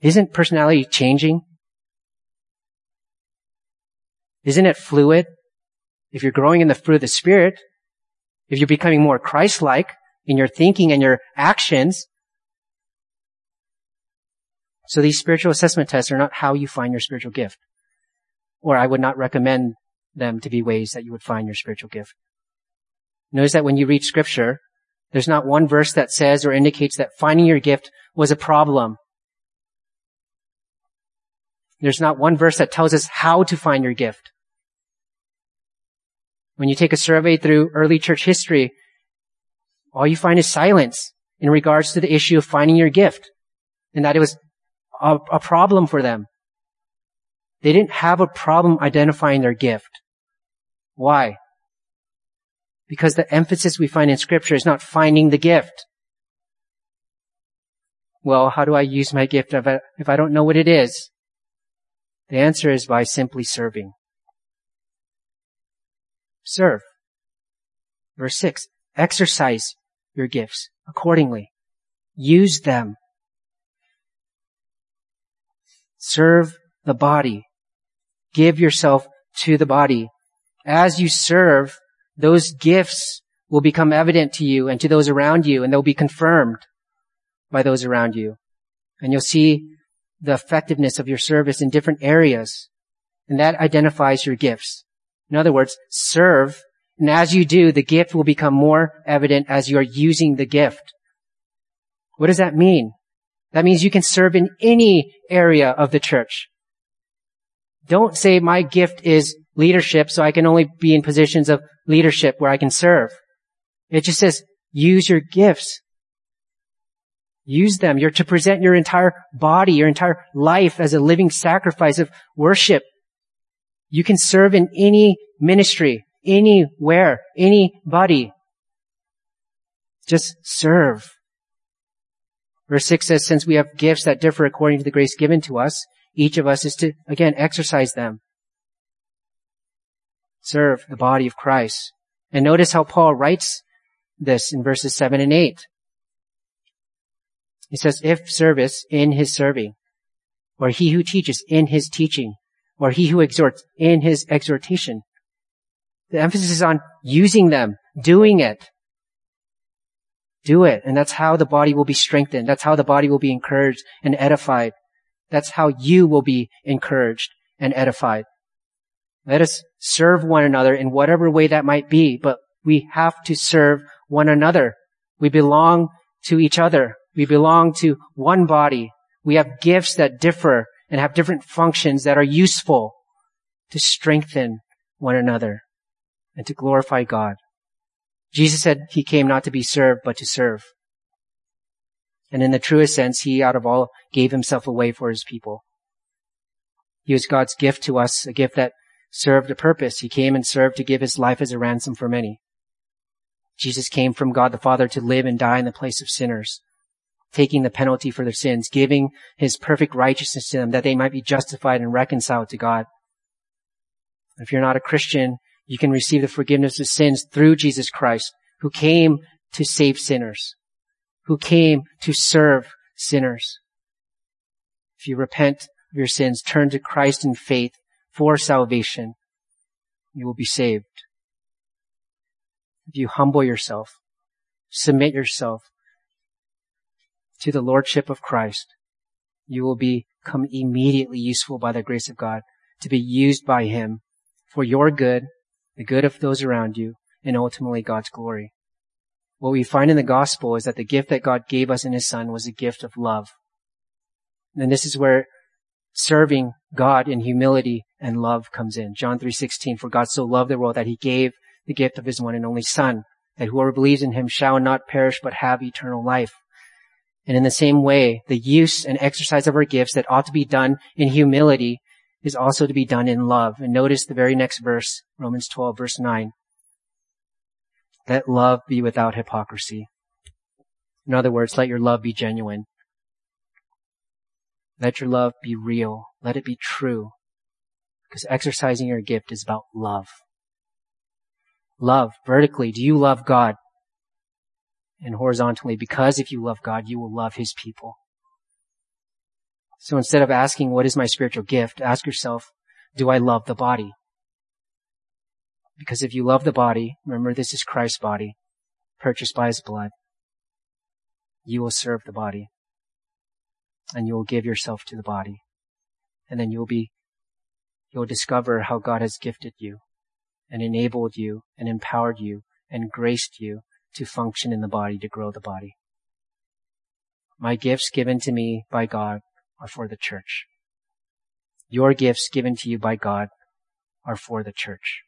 B: isn't personality changing? Isn't it fluid? If you're growing in the fruit of the Spirit, if you're becoming more Christ-like in your thinking and your actions, so these spiritual assessment tests are not how you find your spiritual gift. Or I would not recommend them to be ways that you would find your spiritual gift. Notice that when you read scripture, there's not one verse that says or indicates that finding your gift was a problem. There's not one verse that tells us how to find your gift. When you take a survey through early church history, all you find is silence in regards to the issue of finding your gift. And that it was a, a problem for them. They didn't have a problem identifying their gift. Why? Because the emphasis we find in scripture is not finding the gift. Well, how do I use my gift if I, don't know what it is? The answer is by simply serving. Serve. Verse 6. Exercise your gifts accordingly. Use them. Serve the body. Give yourself to the body as you serve, those gifts will become evident to you and to those around you, and they'll be confirmed by those around you. And you'll see the effectiveness of your service in different areas. And that identifies your gifts. In other words, serve, and as you do, the gift will become more evident as you are using the gift. What does that mean? That means you can serve in any area of the church. Don't say my gift is leadership, so I can only be in positions of leadership where I can serve. It just says, use your gifts. Use them. You're to present your entire body, your entire life as a living sacrifice of worship. You can serve in any ministry, anywhere, anybody. Just serve. Verse 6 says, since we have gifts that differ according to the grace given to us, each of us is to, again, exercise them serve the body of Christ. And notice how Paul writes this in verses 7 and 8. He says, if service in his serving, or he who teaches in his teaching, or he who exhorts in his exhortation. The emphasis is on using them, doing it. Do it. And that's how the body will be strengthened. That's how the body will be encouraged and edified. That's how you will be encouraged and edified. Let us serve one another in whatever way that might be, but we have to serve one another. We belong to each other. We belong to one body. We have gifts that differ and have different functions that are useful to strengthen one another and to glorify God. Jesus said he came not to be served, but to serve. And in the truest sense, he out of all gave himself away for his people. He was God's gift to us, a gift that served a purpose. He came and served to give his life as a ransom for many. Jesus came from God the Father to live and die in the place of sinners, taking the penalty for their sins, giving his perfect righteousness to them that they might be justified and reconciled to God. If you're not a Christian, you can receive the forgiveness of sins through Jesus Christ, who came to save sinners, who came to serve sinners. If you repent of your sins, turn to Christ in faith for salvation, you will be saved. If you humble yourself, submit yourself to the Lordship of Christ, you will become immediately useful by the grace of God to be used by Him for your good the good of those around you, and ultimately God's glory. What we find in the gospel is that the gift that God gave us in His Son was a gift of love. And this is where serving God in humility and love comes in. John 3.16, for God so loved the world that He gave the gift of His one and only Son, that whoever believes in Him shall not perish but have eternal life. And in the same way, the use and exercise of our gifts that ought to be done in humility is also to be done in love. And notice the very next verse, Romans 12 verse 9. Let love be without hypocrisy. In other words, let your love be genuine. Let your love be real. Let it be true. Because exercising your gift is about love. Love, vertically, do you love God? And horizontally, because if you love God, you will love His people. So instead of asking, what is my spiritual gift? Ask yourself, do I love the body? Because if you love the body, remember this is Christ's body, purchased by his blood. You will serve the body. And you will give yourself to the body. And then you'll be, you'll discover how God has gifted you and enabled you and empowered you and graced you to function in the body, to grow the body. My gifts given to me by God are for the church. Your gifts given to you by God are for the church.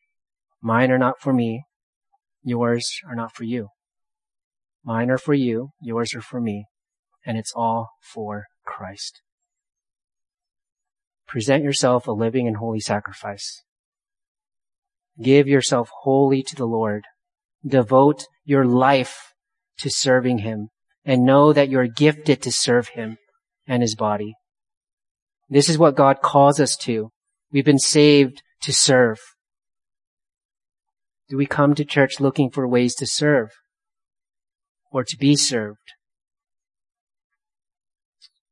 B: Mine are not for me. Yours are not for you. Mine are for you. Yours are for me. And it's all for Christ. Present yourself a living and holy sacrifice. Give yourself wholly to the Lord. Devote your life to serving Him and know that you're gifted to serve Him and His body. This is what God calls us to. We've been saved to serve. Do we come to church looking for ways to serve or to be served?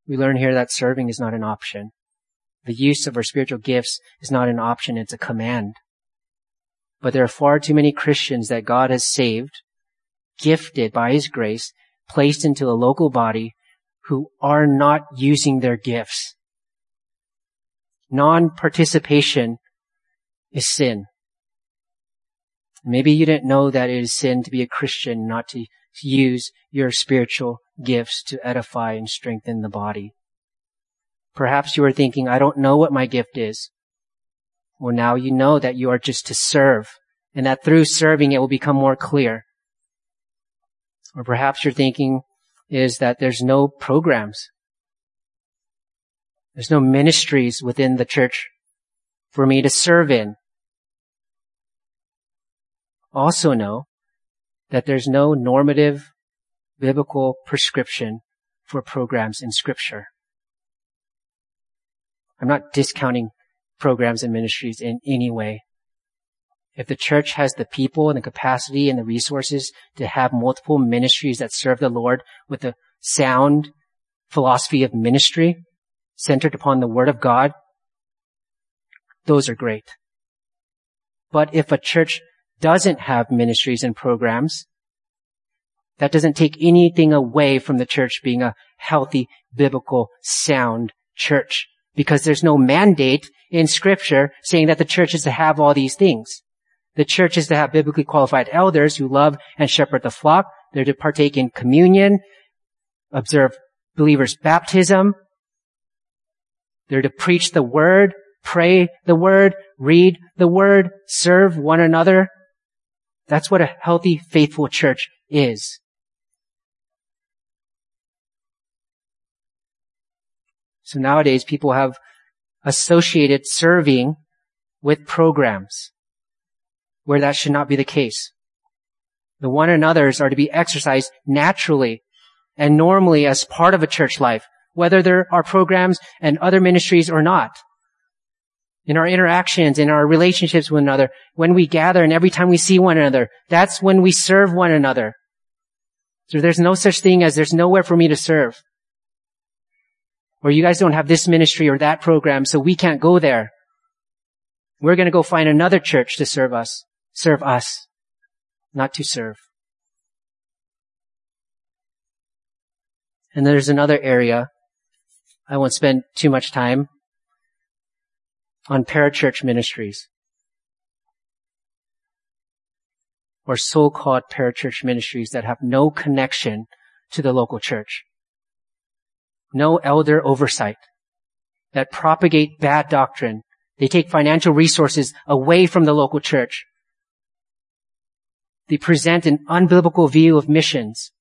B: We learn here that serving is not an option. The use of our spiritual gifts is not an option, it's a command. But there are far too many Christians that God has saved, gifted by His grace, placed into a local body who are not using their gifts. Non-participation is sin. Maybe you didn't know that it is sin to be a Christian, not to use your spiritual gifts to edify and strengthen the body. Perhaps you are thinking, I don't know what my gift is. Well, now you know that you are just to serve and that through serving it will become more clear. Or perhaps you're thinking is that there's no programs. There's no ministries within the church for me to serve in. Also know that there's no normative biblical prescription for programs in scripture. I'm not discounting programs and ministries in any way. If the church has the people and the capacity and the resources to have multiple ministries that serve the Lord with a sound philosophy of ministry centered upon the Word of God, those are great. But if a church doesn't have ministries and programs, that doesn't take anything away from the church being a healthy, biblical, sound church. Because there's no mandate in scripture saying that the church is to have all these things. The church is to have biblically qualified elders who love and shepherd the flock. They're to partake in communion, observe believers' baptism. They're to preach the word, pray the word, read the word, serve one another. That's what a healthy, faithful church is. So nowadays people have associated serving with programs where that should not be the case. The one another's are to be exercised naturally and normally as part of a church life, whether there are programs and other ministries or not. In our interactions, in our relationships with another, when we gather and every time we see one another, that's when we serve one another. So there's no such thing as there's nowhere for me to serve. Or you guys don't have this ministry or that program, so we can't go there. We're going to go find another church to serve us. Serve us, not to serve. And there's another area. I won't spend too much time on parachurch ministries. Or so-called parachurch ministries that have no connection to the local church no elder oversight, that propagate bad doctrine. They take financial resources away from the local church. They present an unbiblical view of missions.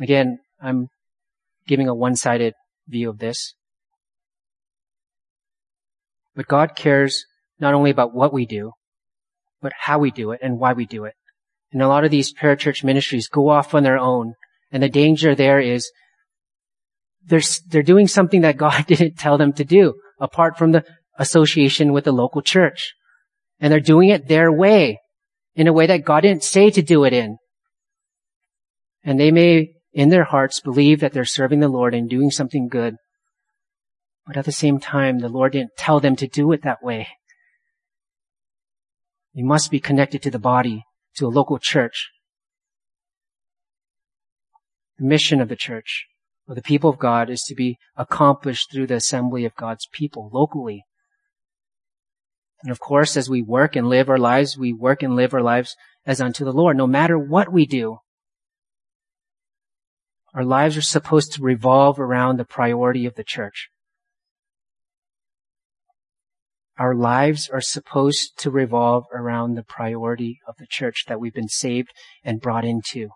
B: Again, I'm giving a one-sided view of this. But God cares not only about what we do, but how we do it and why we do it. And a lot of these parachurch ministries go off on their own and the danger there is they're, they're doing something that God didn't tell them to do apart from the association with the local church. And they're doing it their way in a way that God didn't say to do it in. And they may in their hearts believe that they're serving the Lord and doing something good. But at the same time, the Lord didn't tell them to do it that way. You must be connected to the body, to a local church. The mission of the church of the people of God is to be accomplished through the assembly of God's people locally. And of course, as we work and live our lives, we work and live our lives as unto the Lord, no matter what we do. Our lives are supposed to revolve around the priority of the church. Our lives are supposed to revolve around the priority of the church that we've been saved and brought into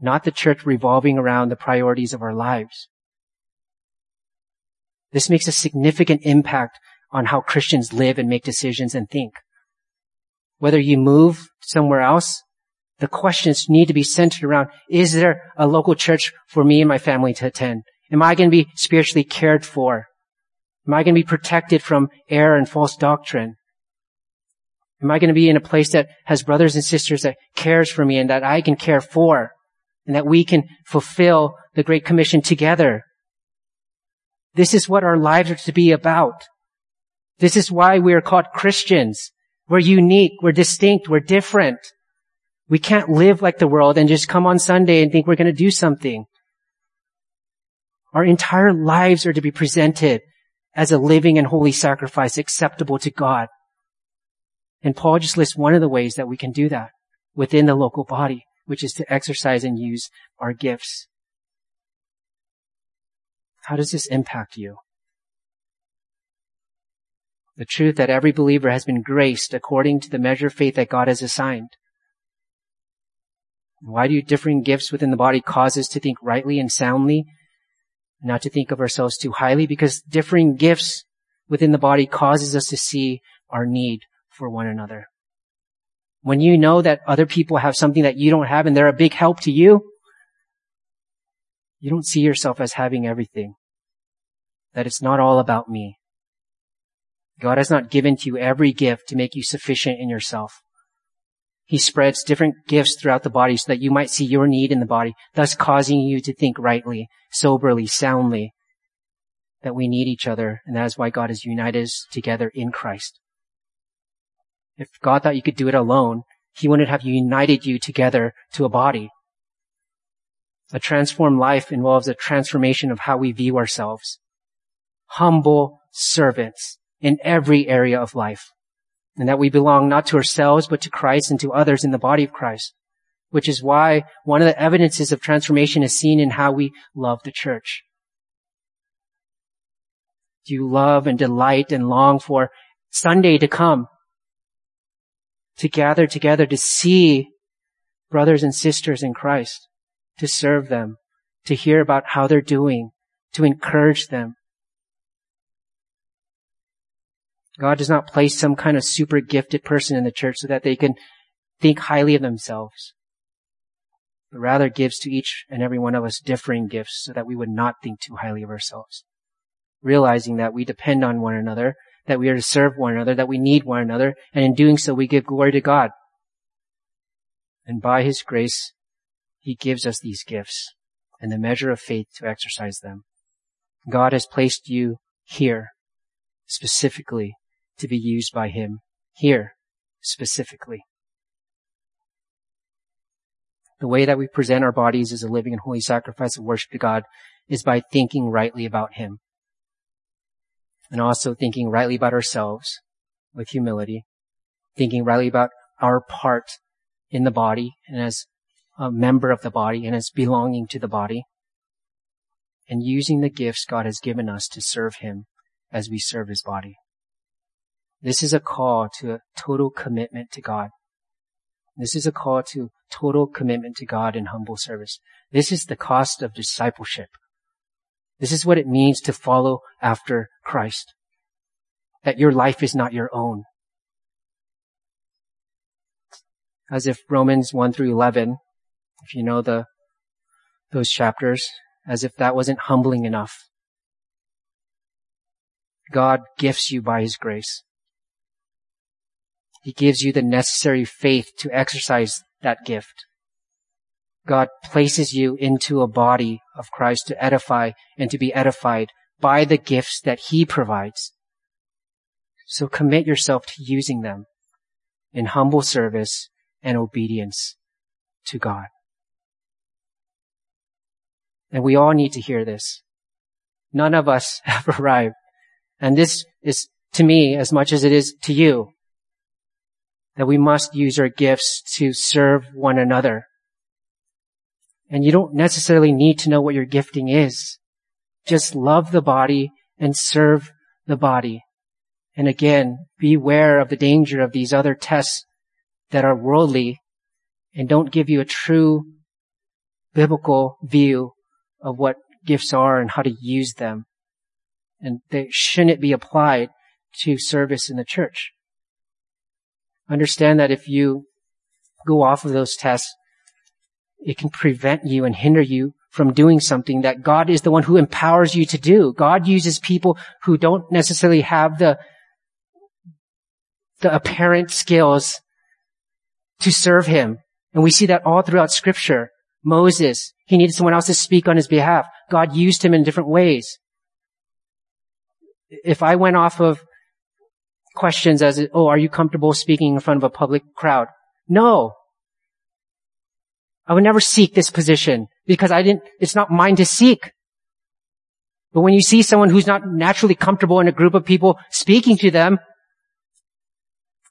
B: not the church revolving around the priorities of our lives. This makes a significant impact on how Christians live and make decisions and think. Whether you move somewhere else, the questions need to be centered around, is there a local church for me and my family to attend? Am I going to be spiritually cared for? Am I going to be protected from error and false doctrine? Am I going to be in a place that has brothers and sisters that cares for me and that I can care for? And that we can fulfill the Great Commission together. This is what our lives are to be about. This is why we are called Christians. We're unique. We're distinct. We're different. We can't live like the world and just come on Sunday and think we're going to do something. Our entire lives are to be presented as a living and holy sacrifice acceptable to God. And Paul just lists one of the ways that we can do that within the local body which is to exercise and use our gifts. How does this impact you? The truth that every believer has been graced according to the measure of faith that God has assigned. Why do differing gifts within the body cause us to think rightly and soundly, not to think of ourselves too highly? Because differing gifts within the body causes us to see our need for one another. When you know that other people have something that you don't have and they're a big help to you, you don't see yourself as having everything. That it's not all about me. God has not given to you every gift to make you sufficient in yourself. He spreads different gifts throughout the body so that you might see your need in the body, thus causing you to think rightly, soberly, soundly, that we need each other, and that is why God has united us together in Christ. If God thought you could do it alone, He wouldn't have united you together to a body. A transformed life involves a transformation of how we view ourselves. Humble servants in every area of life. And that we belong not to ourselves, but to Christ and to others in the body of Christ. Which is why one of the evidences of transformation is seen in how we love the church. Do you love and delight and long for Sunday to come? To gather together to see brothers and sisters in Christ, to serve them, to hear about how they're doing, to encourage them, God does not place some kind of super gifted person in the church so that they can think highly of themselves, but rather gives to each and every one of us differing gifts so that we would not think too highly of ourselves. Realizing that we depend on one another, that we are to serve one another, that we need one another, and in doing so we give glory to God. And by His grace, He gives us these gifts and the measure of faith to exercise them. God has placed you here specifically to be used by Him here specifically. The way that we present our bodies as a living and holy sacrifice of worship to God is by thinking rightly about Him. And also thinking rightly about ourselves with humility, thinking rightly about our part in the body and as a member of the body and as belonging to the body, and using the gifts God has given us to serve Him as we serve His body. This is a call to a total commitment to God. This is a call to total commitment to God in humble service. This is the cost of discipleship. This is what it means to follow after Christ. That your life is not your own. As if Romans 1 through 11, if you know the, those chapters, as if that wasn't humbling enough. God gifts you by His grace. He gives you the necessary faith to exercise that gift. God places you into a body of Christ to edify and to be edified by the gifts that He provides. So commit yourself to using them in humble service and obedience to God. And we all need to hear this. None of us have arrived. And this is to me as much as it is to you that we must use our gifts to serve one another. And you don't necessarily need to know what your gifting is. Just love the body and serve the body. And again, beware of the danger of these other tests that are worldly and don't give you a true biblical view of what gifts are and how to use them. And they shouldn't be applied to service in the church. Understand that if you go off of those tests, it can prevent you and hinder you from doing something that God is the one who empowers you to do. God uses people who don't necessarily have the, the apparent skills to serve Him. And we see that all throughout scripture. Moses, he needed someone else to speak on his behalf. God used him in different ways. If I went off of questions as, oh, are you comfortable speaking in front of a public crowd? No. I would never seek this position because I didn't, it's not mine to seek. But when you see someone who's not naturally comfortable in a group of people speaking to them,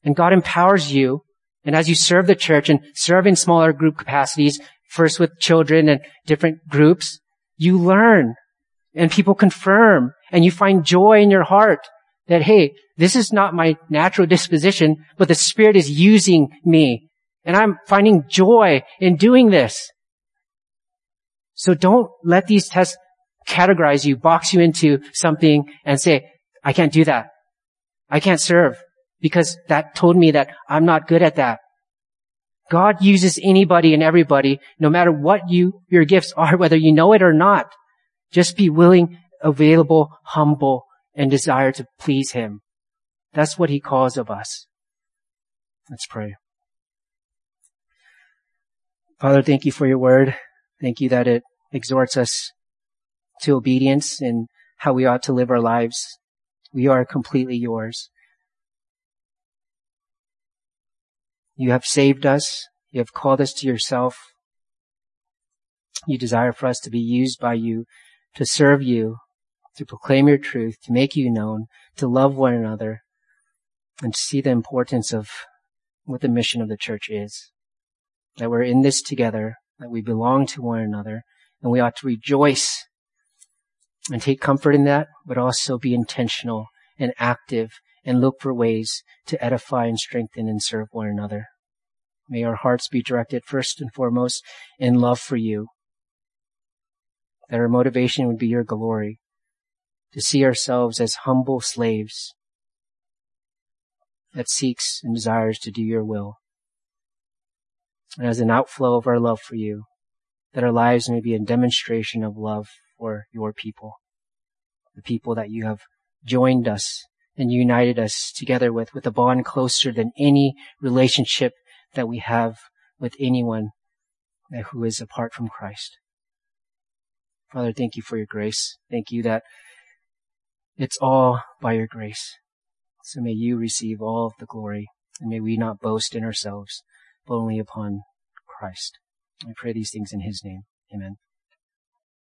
B: and God empowers you, and as you serve the church and serve in smaller group capacities, first with children and different groups, you learn and people confirm and you find joy in your heart that, hey, this is not my natural disposition, but the Spirit is using me. And I'm finding joy in doing this. So don't let these tests categorize you, box you into something and say, I can't do that. I can't serve because that told me that I'm not good at that. God uses anybody and everybody, no matter what you, your gifts are, whether you know it or not. Just be willing, available, humble, and desire to please Him. That's what he calls of us. Let's pray. Father, thank you for your word. Thank you that it exhorts us to obedience and how we ought to live our lives. We are completely yours. You have saved us. You have called us to yourself. You desire for us to be used by you, to serve you, to proclaim your truth, to make you known, to love one another, and to see the importance of what the mission of the church is. That we're in this together, that we belong to one another, and we ought to rejoice and take comfort in that, but also be intentional and active and look for ways to edify and strengthen and serve one another. May our hearts be directed first and foremost in love for you. That our motivation would be your glory, to see ourselves as humble slaves that seeks and desires to do your will. And as an outflow of our love for you, that our lives may be a demonstration of love for your people, the people that you have joined us and united us together with, with a bond closer than any relationship that we have with anyone who is apart from Christ. Father, thank you for your grace. Thank you that it's all by your grace. So may you receive all of the glory and may we not boast in ourselves, but only upon Christ. I pray these things in his name. Amen.